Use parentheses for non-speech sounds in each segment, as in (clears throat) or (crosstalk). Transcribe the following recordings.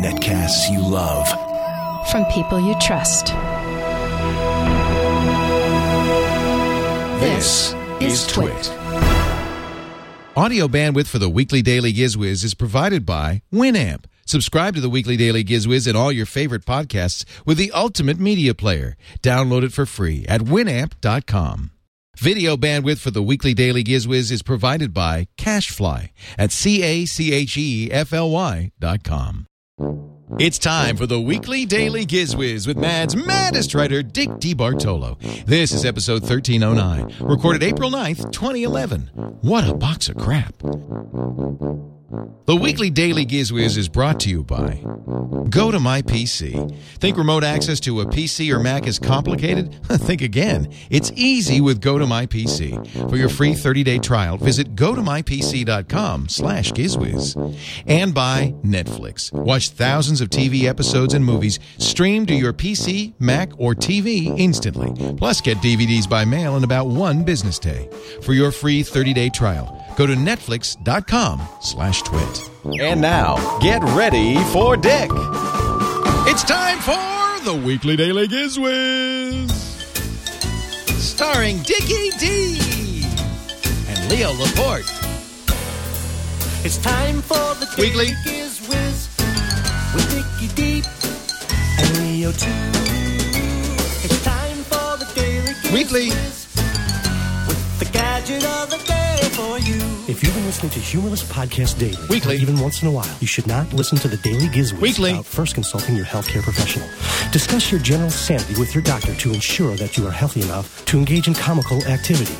Netcasts you love. From people you trust. This is Twit. Audio bandwidth for the weekly Daily Gizwiz is provided by Winamp. Subscribe to the weekly Daily Gizwiz and all your favorite podcasts with the ultimate media player. Download it for free at winamp.com. Video bandwidth for the weekly Daily Gizwiz is provided by CacheFly at C-A-C-H-E-F-L-Y dot com. It's time for the weekly Daily Gizwiz with Mad's maddest writer, Dick DeBartolo. This is episode 1309, recorded April 9th, 2011. What a box of crap. The weekly Daily Gizwiz is brought to you by GoToMyPC. Think remote access to a PC or Mac is complicated? (laughs) Think again. It's easy with GoToMyPC. For your free 30-day trial, visit gotomypc.com slash gizwiz. And by Netflix. Watch thousands of TV episodes and movies streamed to your PC, Mac, or TV instantly. Plus, get DVDs by mail in about one business day. For your free 30-day trial, go to netflix.com slash twit. And now, get ready for Dick. It's time for the Weekly Daily Gizwiz. Starring Dickie D and Leo Laporte. It's time for the Weekly. Daily Giz Wiz with Nicky Deep and Leo too. It's time for the Daily Giz Weekly. With the gadget of the day for you. If you've been listening to humorless podcast daily, Weekly. or even once in a while, you should not listen to the Daily Gizwiz Weekly. without first consulting your healthcare professional. Discuss your general sanity with your doctor to ensure that you are healthy enough to engage in comical activity.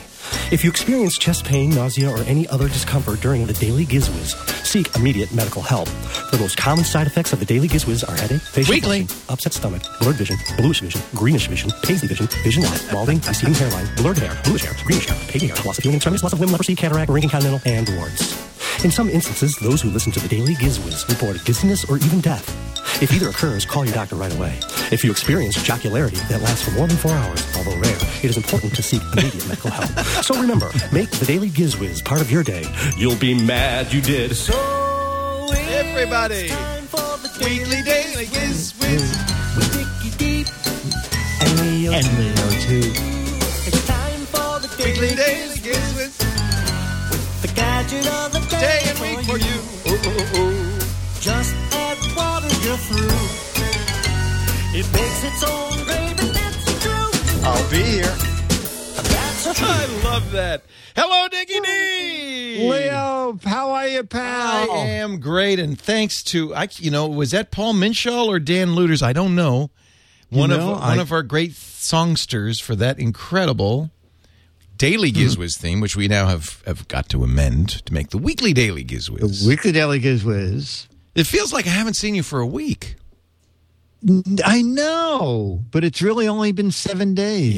If you experience chest pain, nausea, or any other discomfort during the Daily Gizwiz, seek immediate medical help. The most common side effects of the Daily Gizwiz are headache, facial Weekly. flushing, upset stomach, blurred vision, bluish vision, greenish vision, paisley vision, vision loss, balding, receding hairline, blurred hair, bluish hair, greenish hair, pale hair, loss of feeling extremities, loss of limb, leprosy, cataract, ring incontinental, and warts. In some instances, those who listen to the Daily Gizwiz report dizziness or even death. If either occurs, call your doctor right away. If you experience jocularity that lasts for more than four hours, although rare, it is important to seek immediate medical help. So remember, make the Daily Gizwiz part of your day. You'll be mad you did. So it's Everybody. time for the Weekly Daily Gizwiz. with Nicky Deep and Leo And Leo too. It's time for the Daily Daily Giz Gizwiz. Gadget of day, Day and week for you. Ooh, ooh, ooh. Just add water, you're through. It makes its own gravy, that's true. I'll be here. That's I love that. Hello, Dickie D. Leo, how are you, pal? I am great, and thanks to I, you know, was that Paul Minshall or Dan Luters? I don't know. You One know, of I- one of our great songsters for that incredible daily Hmm. Gizwiz theme, which we now have have got to amend to make the weekly daily Gizwiz. Weekly Daily Gizwiz. it feels like I haven't seen you for a week. I know, but it's really only been seven days.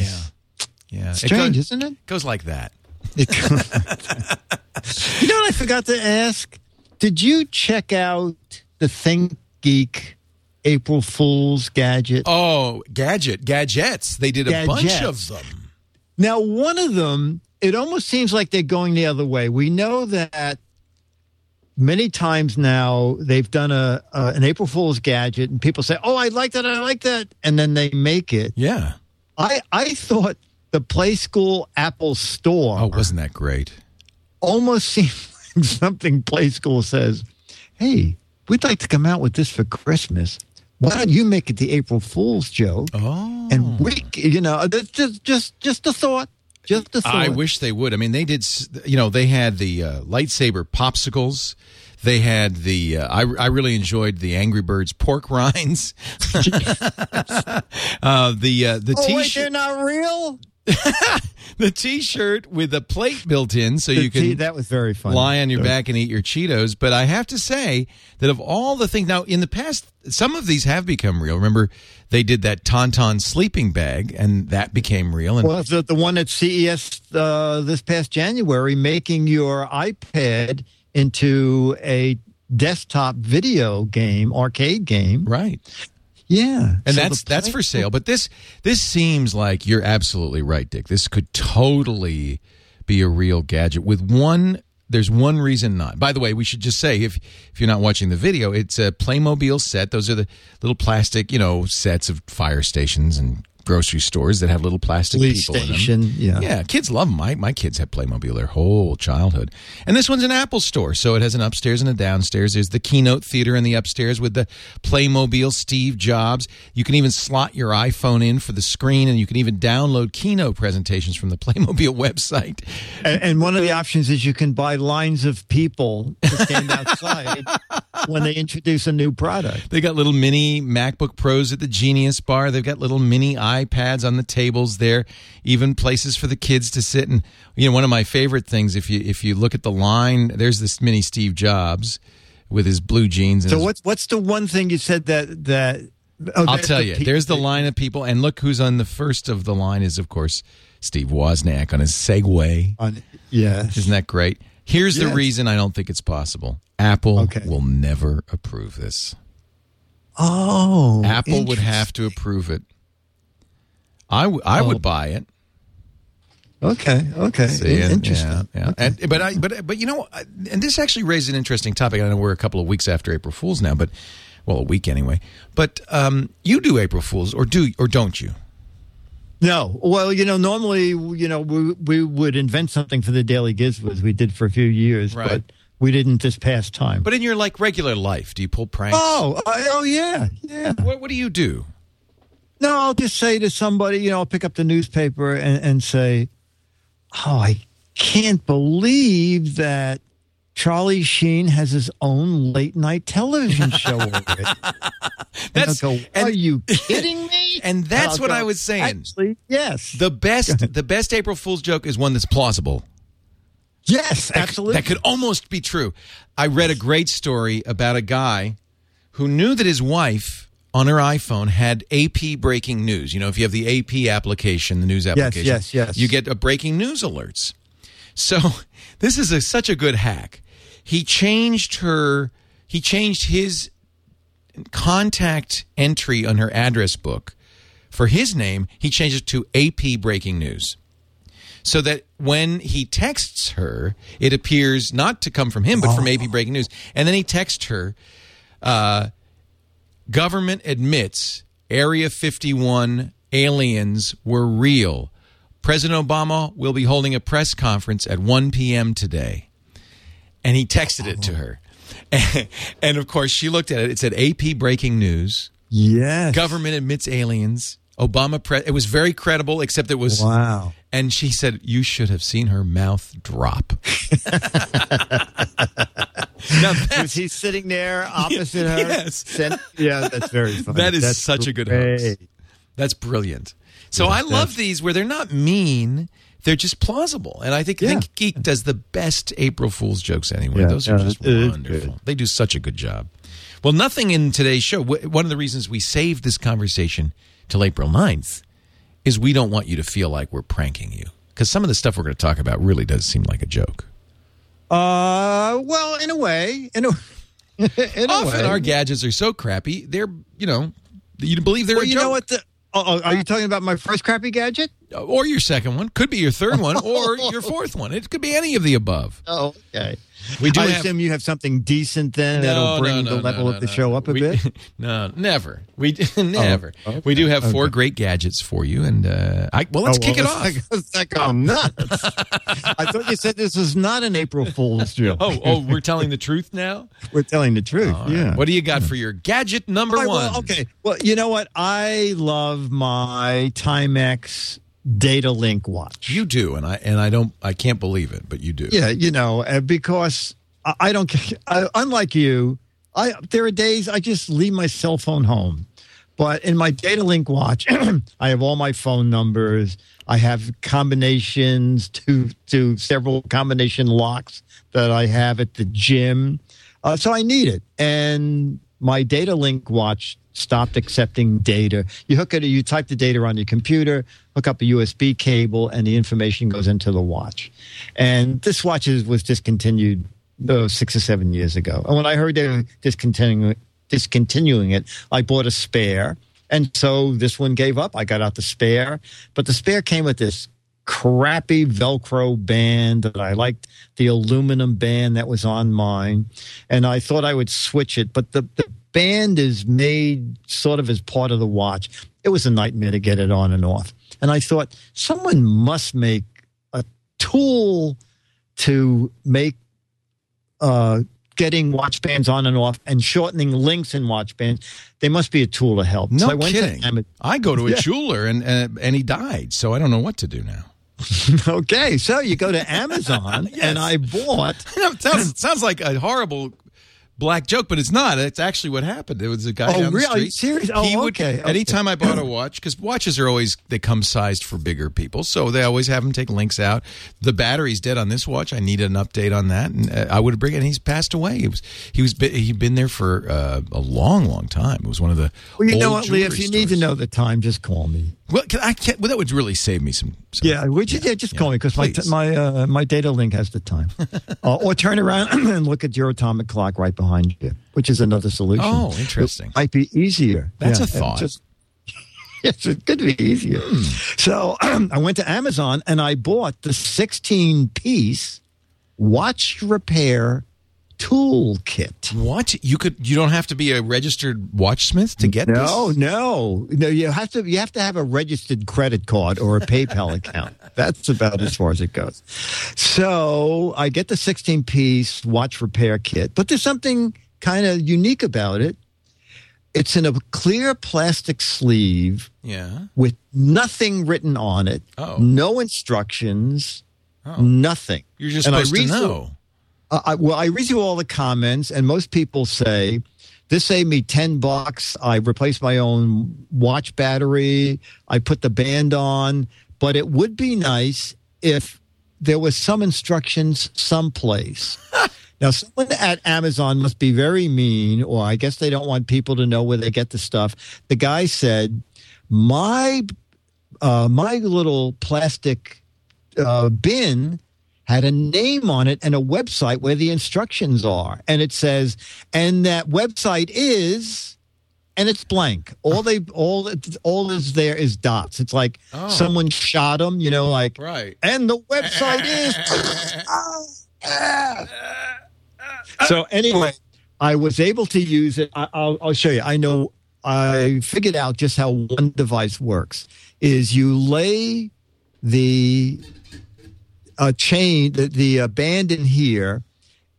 Yeah, Yeah. Strange, goes, isn't it? goes like that. It- (laughs) you know what I forgot to ask? Did you check out the Think Geek April Fool's gadget? Oh, gadget, gadgets. They did a bunch of them. Now, one of them, it almost seems like they're going the other way. We know that many times now they've done a, a an April Fool's gadget, and people say, "Oh, I like that, I like that," and then they make it. Yeah. I I thought the Play School Apple Store Oh, wasn't that great? almost (laughs) seems like something Play School says, "Hey, we'd like to come out with this for Christmas. Why don't you make it the April Fool's joke?" Oh. And we, you know, that's just just just a thought. Just a thought. I wish they would. I mean, they did. You know, they had the uh, lightsaber popsicles. They had the. Uh, I I really enjoyed the Angry Birds pork rinds. (laughs) (laughs) uh, the uh, the Oh, wait, they're not real. (laughs) the t-shirt with a plate built in, so you can that was very funny. lie on your back and eat your Cheetos. But I have to say that of all the things now in the past, some of these have become real. Remember, they did that Tauntaun sleeping bag, and that became real. And Well, the, the one at CES uh, this past January, making your iPad into a desktop video game, arcade game. right. Yeah, and So that's that's for sale. But this this seems like you're absolutely right, Dick. This could totally be a real gadget with one there's one reason not. By the way, we should just say if if you're not watching the video, it's a Playmobil set. Those are the little plastic, you know, sets of fire stations and grocery stores that have little plastic Police people station, in them. yeah. yeah, kids love them. My my kids had Playmobil their whole childhood. And this one's an Apple store, so it has an upstairs and a downstairs. There's the Keynote Theater in the upstairs with the Playmobil Steve Jobs. You can even slot your iPhone in for the screen, and you can even download Keynote presentations from the (laughs) Playmobil website. And, and one of the options is you can buy lines of people to stand outside (laughs) when they introduce a new product. They got little mini MacBook Pros at the Genius Bar. They've got little mini iPads on the tables there. Even places for the kids to sit. And you know, one of my favorite things if you if you look at the line, there's this mini Steve Jobs with his blue jeans. And So his- what's what's the one thing you said that that? Oh, I'll tell the you. pe- There's the line of people, and look who's on the first of the line is of course Steve Wozniak on his Segway. On, yes. Isn't that great? Here's the reason I don't think it's possible. Apple Okay. will never approve this. Oh, Apple would have to approve it. I, w- I Oh. would buy it. Okay. Okay. See, Interesting. Yeah, yeah. And, but I, but but you know, and this actually raised an interesting topic. I know we're a couple of weeks after April Fools now, but well, a week anyway. But um, you do April Fools, or do or don't you? No. Well, you know, normally, you know, we, we would invent something for the Daily Gizmos. We did for a few years, Right. but we didn't this past time. But in your like regular life, do you pull pranks? oh, oh yeah, yeah. What, what do you do? No, I'll just say to somebody, you know, I'll pick up the newspaper and, and say, "Oh, I can't believe that Charlie Sheen has his own late night television show already." (laughs) That's and go, and- Are you (laughs) kidding me? And that's I'll what go, I was saying. Actually, yes, The best (laughs) the best April Fool's joke is one that's plausible. yes, absolutely. That could almost be true. I read a great story about a guy who knew that his wife on her iPhone had AP breaking news. You know, if you have the AP application, the news application, yes, yes. yes. you get a breaking news alerts. So (laughs) this is a, such a good hack. He changed her. He changed his contact entry on her address book for his name. He changed it to AP breaking news so that when he texts her, it appears not to come from him, but from AP Breaking News. And then he texts her, uh, government admits Area 51 aliens were real. President Obama will be holding a press conference at 1 p.m. today. And he texted it to uh-huh. her. (laughs) And, of course, she looked at it. It said AP Breaking News. yes, Government admits aliens. Obama, pre- it was very credible, except it was Wow. And she said, "You should have seen her mouth drop." (laughs) Was he sitting there opposite her? Yes. Sent- yeah, that's very funny. that is That's such a good hoax. That's brilliant. So I love these where they're not mean; they're just plausible. And I think Yeah. ThinkGeek does the best April Fool's jokes anyway. Yeah, Those are yeah, just wonderful. They do such a good job. Well, nothing in today's show. One of the reasons we saved this conversation till April 9th is we don't want you to feel like we're pranking you because some of the stuff we're going to talk about really does seem like a joke. Uh, well, in a way, in a, (laughs) in a Often way. our gadgets are so crappy, they're, you know, you believe they're well, a you joke. know what? The, oh, oh, are you talking about my first crappy gadget? or your second one, could be your third one, or (laughs) your fourth one. It could be any of the above. Oh, okay. We do I have- assume you have something decent then that'll bring the level of the show up a We- bit. (laughs) No, never. We (laughs) never. Oh, okay, we do have four great gadgets for you, and uh, I well, let's Oh, kick it off. not go (laughs) nuts. I thought you said this was not an April Fool's joke. Oh, oh, we're telling the truth now. we're telling the truth. yeah. What do you got for your gadget number All right, one? well, okay. Well, you know what? I love my Timex data link watch. You do, and I and I don't. I can't believe it, but you do. Yeah, you know, uh, because I, I don't. I, unlike you, I there are days I just leave my cell phone home, but in my data link watch, (clears throat) I have all my phone numbers. I have combinations to to several combination locks that I have at the gym, uh, so I need it. And my data link watch stopped accepting data. You hook it, you type the data on your computer, hook up a USB cable, and the information goes into the watch. And this watch is, was discontinued uh, six or seven years ago. And when I heard they were discontinuing, discontinuing it, I bought a spare. And so this one gave up. I got out the spare, but the spare came with this crappy Velcro band that I liked the aluminum band that was on mine. And I thought I would switch it, but the, the band is made sort of as part of the watch. It was a nightmare to get it on and off. And I thought someone must make a tool to make uh, getting watch bands on and off and shortening links in watch bands. There must be a tool to help. No so I went kidding. To. I go to a jeweler and, and and he died, so I don't know what to do now. (laughs) Okay, so you go to Amazon (laughs) Yes. and I bought. (laughs) It sounds, sounds like a horrible black joke, but it's not. It's actually what happened. There was a guy Oh, down the really? Street. serious? Oh, he would, okay, okay. Anytime I bought a (clears throat) watch, because watches are always they come sized for bigger people, so they always have them take links out. The battery's dead on this watch. I needed an update on that, and uh, I would bring it. And he's passed away. He was he was he'd been there for uh, a long, long time. It was one of the Well, you know what, Lee? If you need to know the time, just call me. Well, can, I can't. Well, that would really save me some. some Yeah, would you? Yeah, just call me because my please. my uh, my data link has the time. (laughs) uh, or turn around (clears throat) and look at your atomic clock right behind you, which is another solution. Oh, interesting. It might be easier. That's Yeah, a thought. Just- (laughs) yes, it could be easier. So (clears throat) I went to Amazon and I bought the 16 piece watch repair tool kit. What you could you don't have to be a registered watchsmith to get No, this. no, no. You have to. You have to have a registered credit card or a PayPal (laughs) account. That's about as far as it goes. So I get the 16 piece watch repair kit, but there's something kind of unique about it. It's in a clear plastic sleeve Yeah. with nothing written on it, Oh. no instructions, Oh. nothing. You're just And I supposed to read through- know. I, well, I read you all the comments, and most people say this saved me ten bucks. I replaced my own watch battery. I put the band on, but it would be nice if there was some instructions someplace. (laughs) now, someone at Amazon must be very mean, or I guess they don't want people to know where they get the stuff. The guy said, "My uh, my little plastic uh, bin." Had a name on it and a website where the instructions are. And it says, and that website is, and it's blank. All they, all, all is there is dots. It's like Oh. someone shot them, you know, like, Right. and the website is. (laughs) so anyway, I was able to use it. I, I'll, I'll show you. I know I figured out just how one device works. Is you lay the uh, chain, the, the uh, band in here,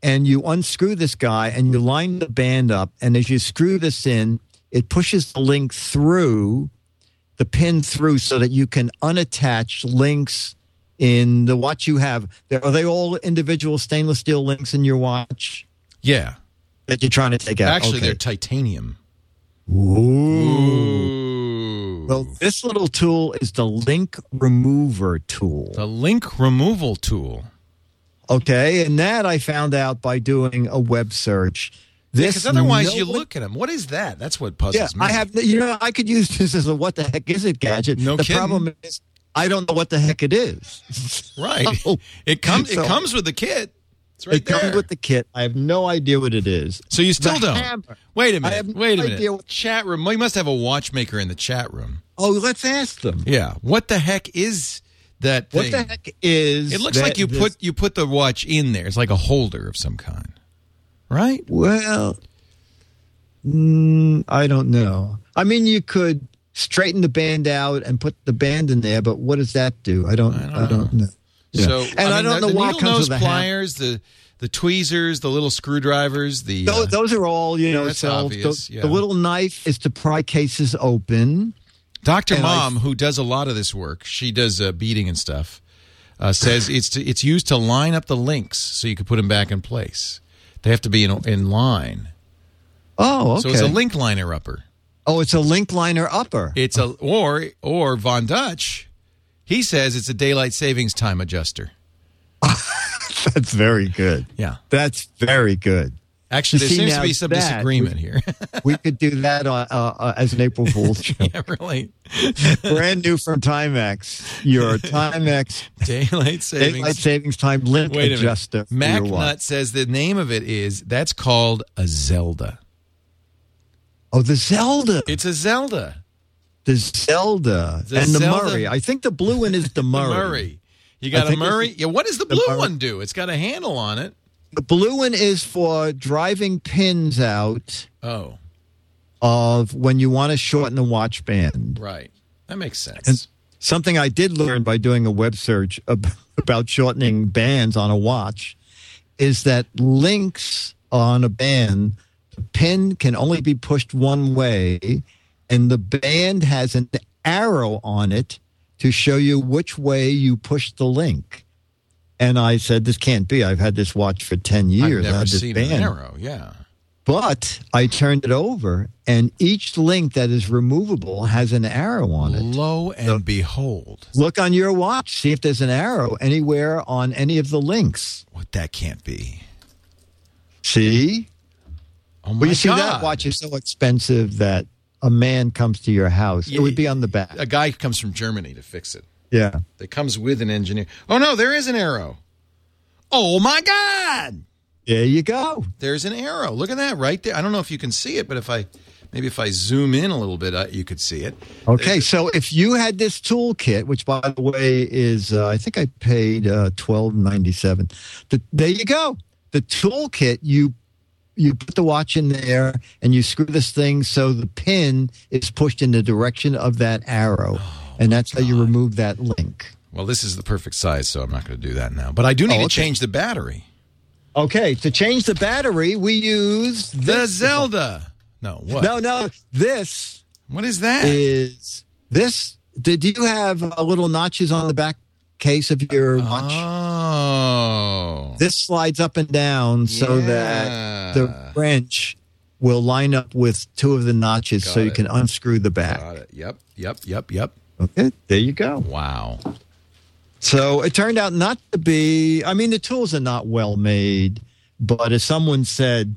and you unscrew this guy and you line the band up. And as you screw this in, it pushes the link through the pin through so that you can unattach links in the watch you have. Are they all individual stainless steel links in your watch Yeah. that you're trying to take out? Actually, Okay. they're titanium. Ooh. Well, this little tool is the link remover tool. the link removal tool. Okay, and that I found out by doing a web search. This Because otherwise, no you look at them. What is that? That's what puzzles Yeah, me. I have. You know, I could use this as a "what the heck is it" gadget. No the kidding. problem is, I don't know what the heck it is. right. (laughs) So- it comes. so- it comes with the kit. It's right it comes with the kit. I have no idea what it is. so you still the don't. hammer. Wait a minute. I have no Wait a idea minute. what- Chat room. We must have a watchmaker in the chat room. Oh, let's ask them. Yeah. What the heck is that What the heck is? It looks that- like you this- put you put the watch in there. It's like a holder of some kind, right? Well, mm, I don't know. I mean, you could straighten the band out and put the band in there, but what does that do? I don't. I don't, know. Yeah. So and I, mean, don't the, know the what needle comes nose with the pliers, the the tweezers, the little screwdrivers, the Those, uh, those are all you know. that's obvious, the, yeah. the little knife is to pry cases open. Doctor and I- Mom, who does a lot of this work, she does uh, beading and stuff. Uh, says it's to, it's used to line up the links so you can put them back in place. They have to be in in line. Oh, okay. So it's a link liner upper. oh, it's a link liner upper. It's a or or Von Dutch. He says it's a daylight savings time adjuster. (laughs) That's very good. Yeah. That's very good. Actually, there see, seems to be some that- disagreement here. (laughs) We could do that uh, uh, uh, as an April Fool's (laughs) joke. yeah, really. Brand new from Timex. Your Timex Daylight savings. daylight savings time link Wait adjuster. MacNut says the name of it is that's called a Zelda. Oh, the Zelda. It's a Zelda. The Zelda, The and the Zelda- Murray. I think the blue one is the (laughs) The Murray. Murray. You got a Murray? Yeah, what does the the blue Murray. one do? It's got a handle on it. The blue one is for driving pins out Oh, of when you want to shorten the watch band. right. That makes sense. And something I did learn by doing a web search (laughs) about shortening bands on a watch is that links on a band, the pin can only be pushed one way, and the band has an arrow on it to show you which way you push the link. And I said, "This can't be. I've had this watch for ten years. I've never had this seen band." an arrow. Yeah. But I turned it over, and each link that is removable has an arrow on it. Lo and behold, Look on your watch, see if there's an arrow anywhere on any of the links. what that can't be. See? Oh my Well, you see, that watch is so expensive that a man comes to your house. Yeah, it would be on the back. A guy comes from Germany to fix it. Yeah. That comes with an engineer. Oh no, there is an arrow. Oh my God! There you go. There's an arrow. Look at that right there. I don't know if you can see it, but if I maybe if I zoom in a little bit, uh, you could see it. Okay, so if you had this toolkit, which by the way is, uh, I think I paid uh, twelve ninety seven. The, there you go. The toolkit you you put the watch in there and you screw this thing so the pin is pushed in the direction of that arrow, and that's how you remove that link. Well, this is the perfect size, so I'm not going to do that now. But I do need Oh, to change the battery. Okay, to change the battery, we use The. Zelda. No, what? No, no, this What is that? is this. Did you have uh, little notches on the back case of your watch? oh. this slides up and down so that the wrench will line up with two of the notches so Got you can unscrew the back. Got it. Yep, yep, yep, yep. Okay, there you go. Wow. So it turned out not to be, I mean, the tools are not well made, but as someone said,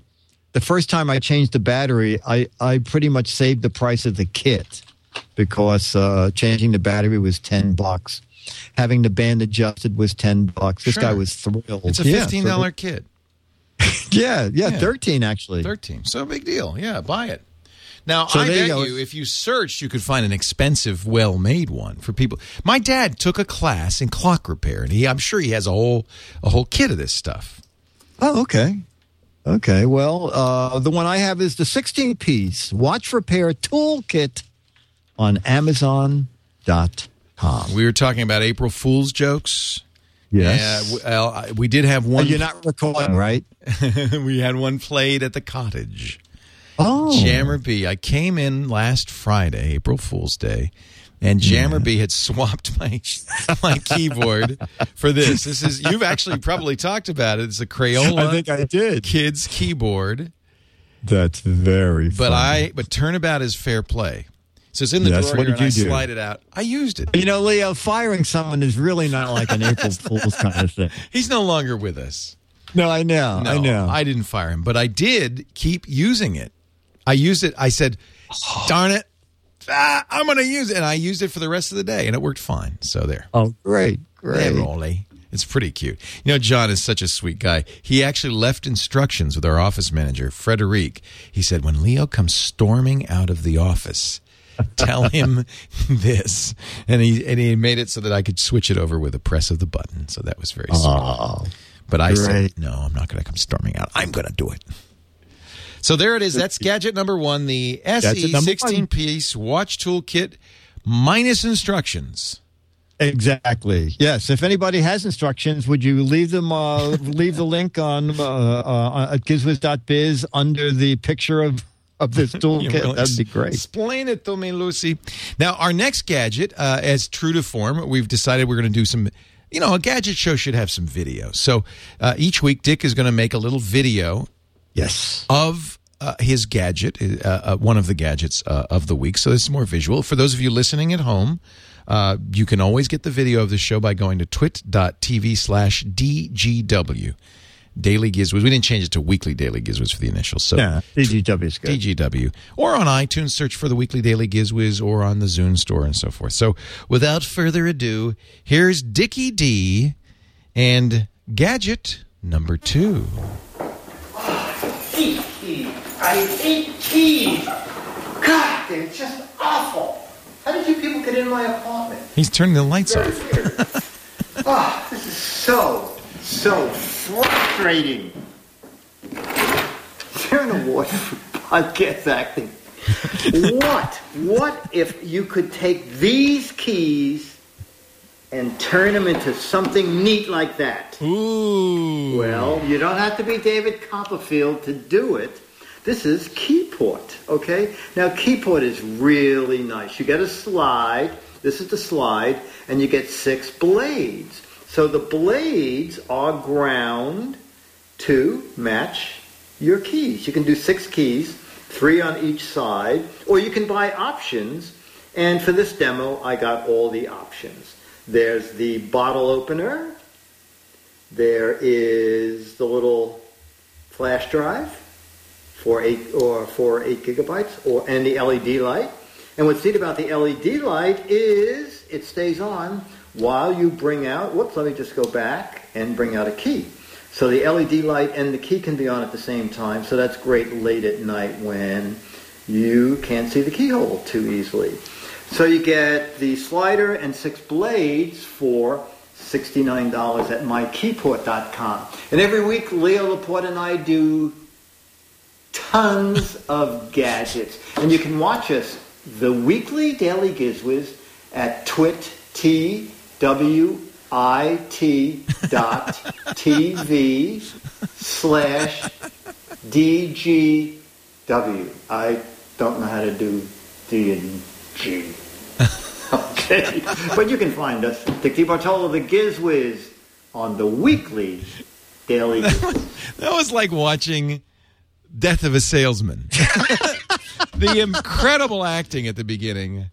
the first time I changed the battery, I, I pretty much saved the price of the kit because uh, changing the battery was 10 bucks. Having the band adjusted was 10 bucks. This Sure. guy was thrilled. It's a Yeah, fifteen so- dollar kit. (laughs) yeah, yeah, Yeah. 13 actually. Thirteen. So big deal. Yeah, buy it. Now So I there you bet you, if you searched, you could find an expensive, well-made one for people. My dad took a class in clock repair, and he, I'm sure he has a whole a whole kit of this stuff. Oh, okay. Okay. Well, uh, the one I have is the 16 piece watch repair toolkit on Amazon.com. We were talking about April Fool's jokes. Yes. Yeah, w- well, we did have one. you're not recording, right? (laughs) we had one played at the cottage. Oh. Jammer B. I came in last Friday, April Fool's Day, and Jammer B had swapped my my keyboard for this. This is you've actually probably talked about it. It's a Crayola I think I did. kids keyboard, That's very Funny. but I but turnabout is fair play. So it's in the Yes, drawer what did and I you do? slide it out. I used it. You know, Leo, firing someone is really not like an April (laughs) Fool's kind of thing. He's no longer with us. No, I know. No, I know. I didn't fire him, but I did keep using it. I used it. I said, "Darn it, ah, I'm going to use it," and I used it for the rest of the day, and it worked fine. So there. oh, great. Great. Hey, Rolly. It's pretty cute. You know, John is such a sweet guy. He actually left instructions with our office manager, Frederic. He said, when Leo comes storming out of the office, tell him this. And he and he made it so that I could switch it over with a press of the button. So that was very sweet. Oh, But I said, no, I'm not going to come storming out. I'm going to do it. So there it is. That's gadget number one, the SE Gadget number 16 piece watch toolkit minus instructions. exactly. Yes. If anybody has instructions, would you leave them? Uh, leave the link on uh, uh, at gizwiz.biz under the picture of of this (laughs) toolkit. really That'd be great. Explain it to me, Lucy. Now, our next gadget, uh, as true to form, we've decided we're going to do some. You know, a gadget show should have some video. So uh, each week, Dick is going to make a little video Yes. of uh, his gadget, uh, uh, one of the gadgets uh, of the week. So this is more visual. For those of you listening at home, uh, you can always get the video of the show by going to twit.tv slash DGW. Daily Gizwiz. We didn't change it to Weekly Daily Gizwiz for the initials. So Yeah. DGW is good. DGW, or on iTunes, search for the Weekly Daily Gizwiz, or on the Zune store and so forth. So, without further ado, here's Dickie D and gadget number two. hate tea. I hate tea. God, they're just awful. How did you people get in my apartment? He's turning the lights Very off. weird. (laughs) Ah, this is so, so frustrating. You're an award for podcast acting. what? What if you could take these keys and turn them into something neat like that? Ooh. Well, you don't have to be David Copperfield to do it. This is Keyport, okay? Now, Keyport is really nice. You get a slide. This is the slide, and you get six blades. So the blades are ground to match your keys. You can do six keys, three on each side, or you can buy options. And for this demo, I got all the options. There's the bottle opener. There is the little flash drive for eight or for eight gigabytes, or and the LED light. And what's neat about the LED light is it stays on while you bring out. Whoops, let me just go back and bring out a key. So the LED light and the key can be on at the same time. So that's great late at night when you can't see the keyhole too easily. So you get the slider and six blades for $69 at mykeyport.com. And every week, Leo Laporte and I do tons of gadgets. And you can watch us, the weekly Daily Gizwiz, at twit, T, W, I, T, dot, TV, slash, D, G, W. I don't know how to do D and G. okay. But you can find us, Dick DeBartolo, the Gizwiz, on the weekly Daily Gizwiz. (laughs) That was like watching Death of a Salesman. (laughs) the incredible acting at the beginning.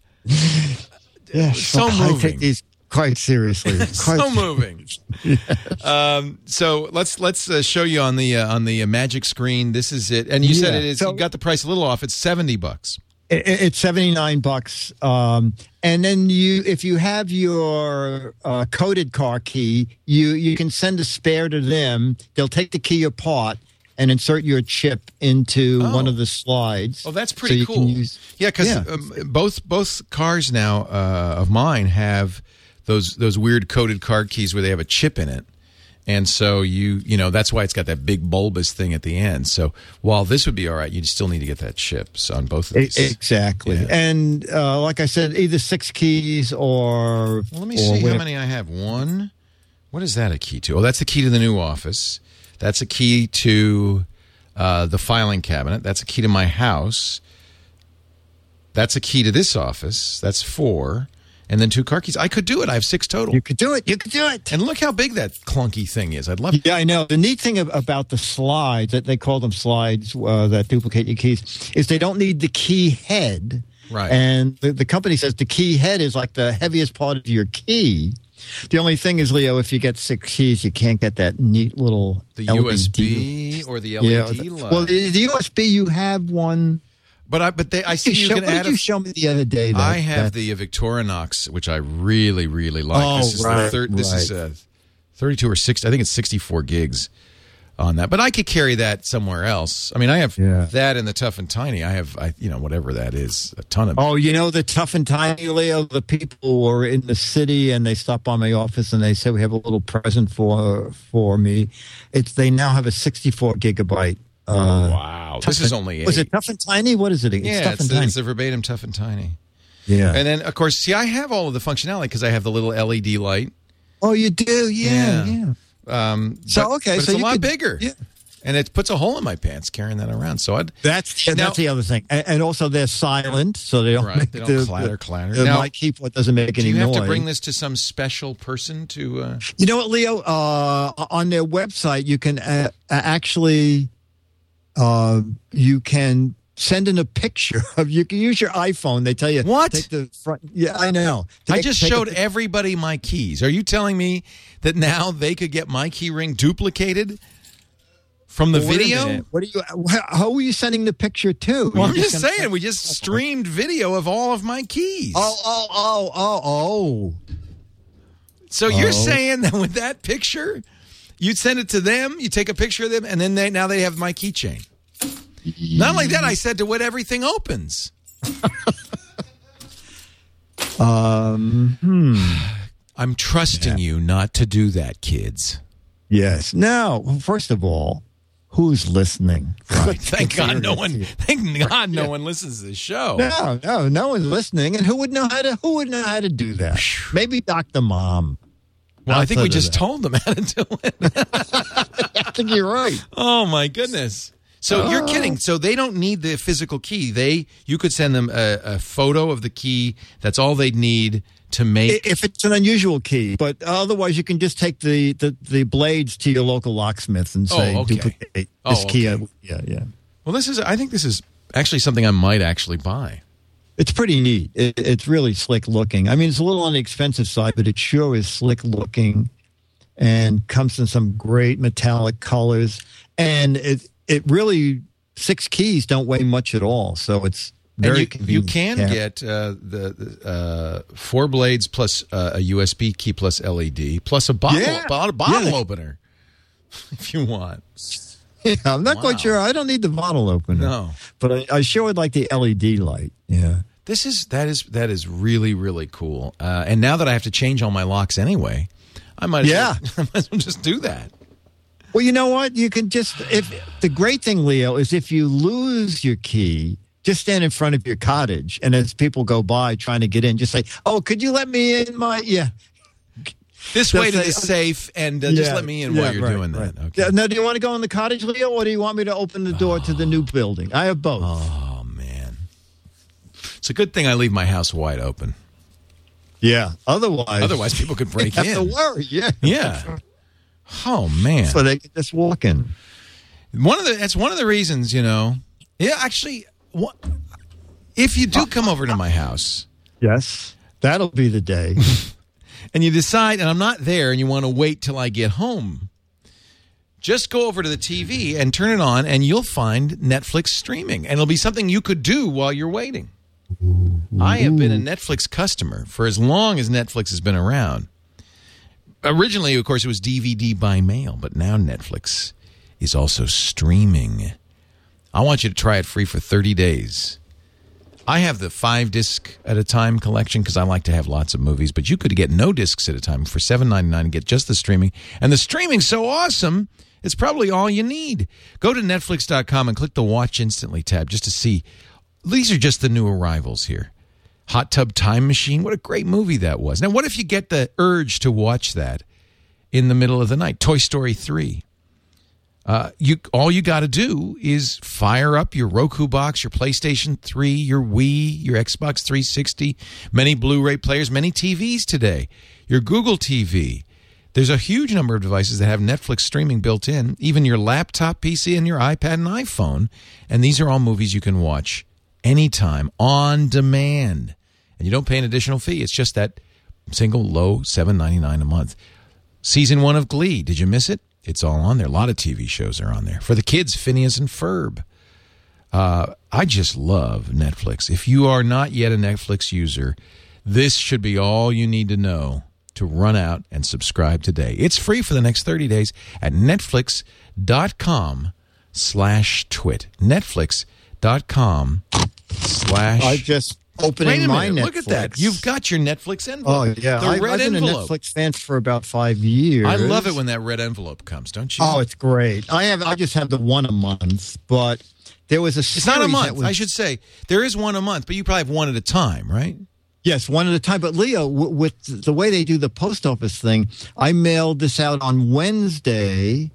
Yeah, So I moving. take these quite seriously. (laughs) Quite so moving. (laughs) um, so let's let's uh, show you on the uh, on the uh, magic screen. This is it, and you said it is. So- you got the price a little off. It's seventy bucks. It- it- It's seventy nine bucks, um, and then you, if you have your uh, coded car key, you you can send a spare to them. They'll take the key apart and insert your chip into Oh. one of the slides. Oh, that's pretty you cool. Use, yeah, because Yeah. um, both both cars now uh, of mine have those those weird coded card keys where they have a chip in it. And so you you know that's why it's got that big bulbous thing at the end. So while this would be all right, you'd still need to get that chip on both of these. exactly. Yeah. And uh, like I said, either six keys or. Well, let me or see how many I have. One. What is that a key to? Oh, that's the key to the new office. That's a key to uh, the filing cabinet. That's a key to my house. That's a key to this office. That's four. And then two car keys. I could do it. I have six total. You could do it. You could do it. and look how big that clunky thing is. I'd love Yeah, I know. The neat thing about the slides that they call them slides uh, that duplicate your keys is they don't need the key head. Right. And the, the company says the key head is like the heaviest part of your key. The only thing is, Leo, if you get six keys, you can't get that neat little the LED. USB or the LED Yeah. light. Well, the, the USB, you have one. But I but they I see You show, can add did a you show me the other day? That, I have that- the Victorinox, which I really, really like. Oh, this is the right, third. This is right. uh, thirty-two or six. I think it's sixty-four gigs on that. But I could carry that somewhere else. I mean, I have Yeah. that in the Tough and Tiny. I have, I you know, whatever that is, a ton of. Oh, you know the tough and tiny Leo. The people were in the city and they stopped by my office and they said we have a little present for for me. It's they now have a sixty-four gigabyte. Uh, wow, this is only Was it tough and tiny? What is it? It's yeah, tough it's and it's the verbatim Tough and Tiny. yeah. And then, of course, see, I have all of the functionality because I have the little LED light. oh, you do? Yeah, Yeah. yeah. Um, So, but- okay, but so it's a lot could- bigger. yeah. And it puts a hole in my pants carrying that around. So I'd That's Now- that's the other thing, and, and also they're silent, so they don't Right, they don't the, clatter, clatter. The Now, mic keyboard doesn't make do any you have to bring this to some special person to? Uh, You know what, Leo? Uh, on their website, you can uh, actually, uh, you can send in a picture (laughs) of. You can use your iPhone. They tell you What? Take the front. Yeah, I know. I just take a showed everybody my keys. Are you telling me that now they could get my key ring duplicated from the Well, video? What are you? How are you sending the picture to? Well, I'm You're just saying, we just streamed video of all of my keys. Oh, oh, oh, oh, oh. so you're oh. saying that with that picture, you'd send it to them, you take a picture of them, and then they now they have my keychain. Not only that, I said to what everything opens. (laughs) Um, hmm. I'm trusting you not to do that, kids. Yes. Now, first of all, who's listening? (laughs) Right. Thank God no one. Thank God no one listens to this show. No, no, no one's listening. And who would know how to? Who would know how to do that? Maybe Doctor Mom. Well, I think we just that. told them how to do it. (laughs) I think you're right. Oh my goodness. So uh, you're kidding. So they don't need the physical key. They you could send them a, a photo of the key. That's all they'd need to make. If it's an unusual key, but otherwise you can just take the, the, the blades to your local locksmith and Oh, say okay. duplicate Oh, this key. Yeah, yeah. well, this is. I think this is actually something I might actually buy. It's pretty neat. It, it's really slick looking. I mean, it's a little on the expensive side, but it sure is slick looking, and comes in some great metallic colors. And it it really six keys don't weigh much at all, so it's very you, you can Yeah. get uh, the, uh, four blades plus uh, a USB key plus LED plus a bottle Yeah. bottle, bottle Yeah. opener (laughs) if you want. Yeah, (laughs) I'm not Wow. quite sure. I don't need the bottle opener. No. but I, I sure would like the LED light. Yeah. This is that is that is really really cool. Uh, and now that I have to change all my locks anyway, I might as Yeah. well, (laughs) I might as well just do that. Well, you know what? You can just if the great thing, Leo, is if you lose your key, just stand in front of your cottage, and as people go by trying to get in, just say, "Oh, could you let me in?" My yeah, This They'll way to say- the safe and uh, just let me in yeah, while you're right, doing that. right. Okay. Yeah, now, do you want to go in the cottage, Leo, or do you want me to open the door to the new building? I have both. Oh man, it's a good thing I leave my house wide open. Yeah. Otherwise, Otherwise, people could (laughs) break have in. to worry. Yeah. Yeah. Oh man. So they just walk in. One of the that's one of the reasons, you know. Yeah, actually, what, if you do come over to my house Yes. That'll be the day. (laughs) and you decide, and I'm not there, and you want to wait till I get home, just go over to the TV and turn it on, and you'll find Netflix streaming, and it'll be something you could do while you're waiting. I have been a Netflix customer for as long as Netflix has been around. Originally, of course, it was DVD by mail, but now Netflix is also streaming. I want you to try it free for 30 days. I have the five disc at a time collection because I like to have lots of movies, but you could get no discs at a time for seven ninety nine and get just the streaming. And the streaming's so awesome, it's probably all you need. Go to Netflix.com and click the Watch Instantly tab just to see. These are just the new arrivals here. Hot Tub Time Machine, what a great movie that was. Now, what if you get the urge to watch that in the middle of the night? Toy Story 3 Uh, you all you got to do is fire up your Roku box, your PlayStation 3, your Wii, your Xbox 360, many Blu-ray players, many TVs today. Your Google TV. There's a huge number of devices that have Netflix streaming built in, even your laptop PC and your iPad and iPhone, and these are all movies you can watch anytime on demand. And you don't pay an additional fee. It's just that single low 7.99 a month. Season one of Glee. Did you miss it? It's all on there. A lot of TV shows are on there. For the kids, Phineas and Ferb. Uh, I just love Netflix. If you are not yet a Netflix user, this should be all you need to know to run out and subscribe today. It's free for the next 30 days at netflix.com slash twit. Netflix.com slash I just opening Wait a my. Netflix. Look at that. You've got your Netflix envelope. Oh yeah, The I, red I've been envelope. a Netflix fan for about five years. I love it when that red envelope comes, don't you? Oh, it's great. I have. I just have the one a month, but there was a. It's not a month. was- I should say there is one a month, but you probably have one at a time, right? Yes, one at a time. But Leo, w- with the way they do the post office thing, I mailed this out on Wednesday,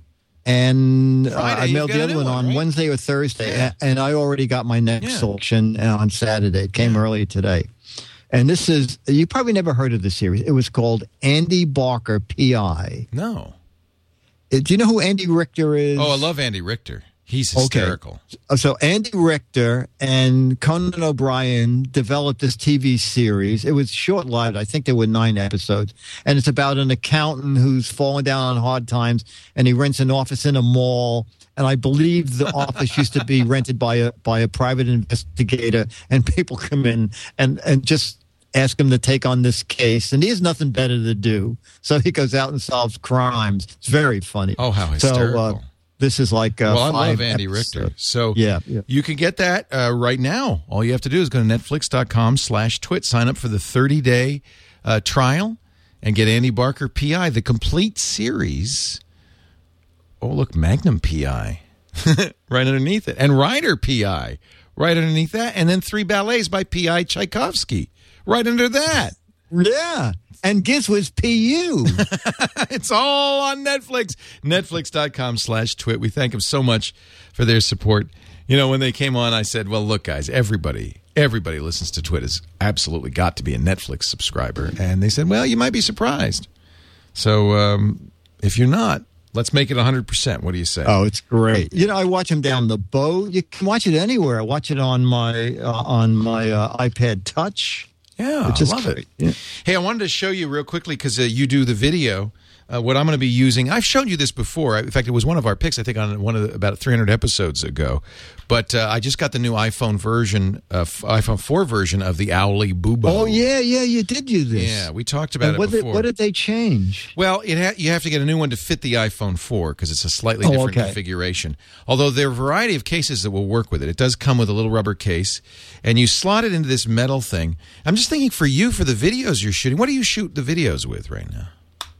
and uh, Friday, I mailed the other one on right? Wednesday or Thursday, Yeah. and I already got my next Yeah. selection on Saturday. It came early today. And this is, you probably never heard of this series. It was called Andy Barker, PI. No. Uh, Do you know who Andy Richter is? Oh, I love Andy Richter. He's Okay. hysterical. Uh, So Andy Richter and Conan O'Brien developed this TV series. It was short-lived. I think there were nine episodes, and it's about an accountant who's fallen down on hard times, and he rents an office in a mall. And I believe the (laughs) office used to be rented by a by a private investigator, and people come in and and just ask him to take on this case, and he has nothing better to do, so he goes out and solves crimes. It's very funny. Oh, how So, uh, hysterical. This is like uh, well, I five love Andy episodes. Richter. So Yeah, yeah. you can get that uh, right now. All you have to do is go to netflix.com slash twit, sign up for the 30-day uh, trial, and get Andy Barker PI, the complete series. Oh, look, Magnum PI (laughs) right underneath it. And Rider PI right underneath that. And then three ballets by PI Tchaikovsky right under that. Yeah, and Giz was PU. it's all on Netflix. Netflix.com slash twit. We thank them so much for their support. You know, when they came on, I said, well, look, guys, everybody, everybody listens to Twit has absolutely got to be a Netflix subscriber. And they said, well, you might be surprised. So um, if you're not, let's make it 100%. What do you say? oh, it's great. You know, I watch them down the boat. You can watch it anywhere. I watch it on my uh, on my uh, iPod Touch. Yeah, I love it. Yeah. Hey, I wanted to show you real quickly because uh, you do the video. Uh, what I'm going to be using, I've shown you this before. In fact, it was one of our picks, I think, on one of the, about 300 episodes ago. But uh, I just got the new iPhone version, uh, f- iPhone 4 version of the Owle Bubo. Oh yeah, yeah, you did do this. Yeah, we talked about And it what did, before. what did they change? Well, it ha- you have to get a new one to fit the iPhone 4 because it's a slightly Oh, different okay. configuration. Although there are a variety of cases that will work with it. It does come with a little rubber case, and you slot it into this metal thing. I'm just thinking for you, for the videos you're shooting, what do you shoot the videos with right now?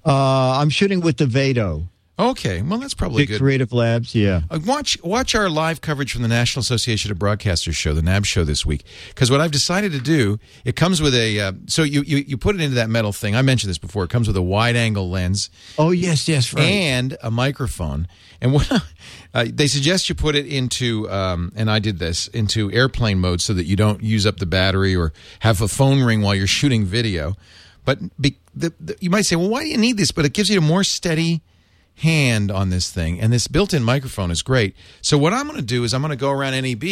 Uh, I'm shooting with the Vado. Okay, well that's probably Big good. Creative Labs. Yeah. Uh, Watch watch our live coverage from the National Association of Broadcasters show, the NAB show this week. Because what I've decided to do, it comes with a uh, so you, you you put it into that metal thing. I mentioned this before. It comes with a wide angle lens Oh yes, yes, right. and a microphone. And what uh, they suggest you put it into, um, and I did this into airplane mode so that you don't use up the battery or have a phone ring while you're shooting video. But be, the, the, you might say, well, why do you need this? But it gives you a more steady hand on this thing, and this built-in microphone is great. So what I'm going to do is I'm going to go around NAB,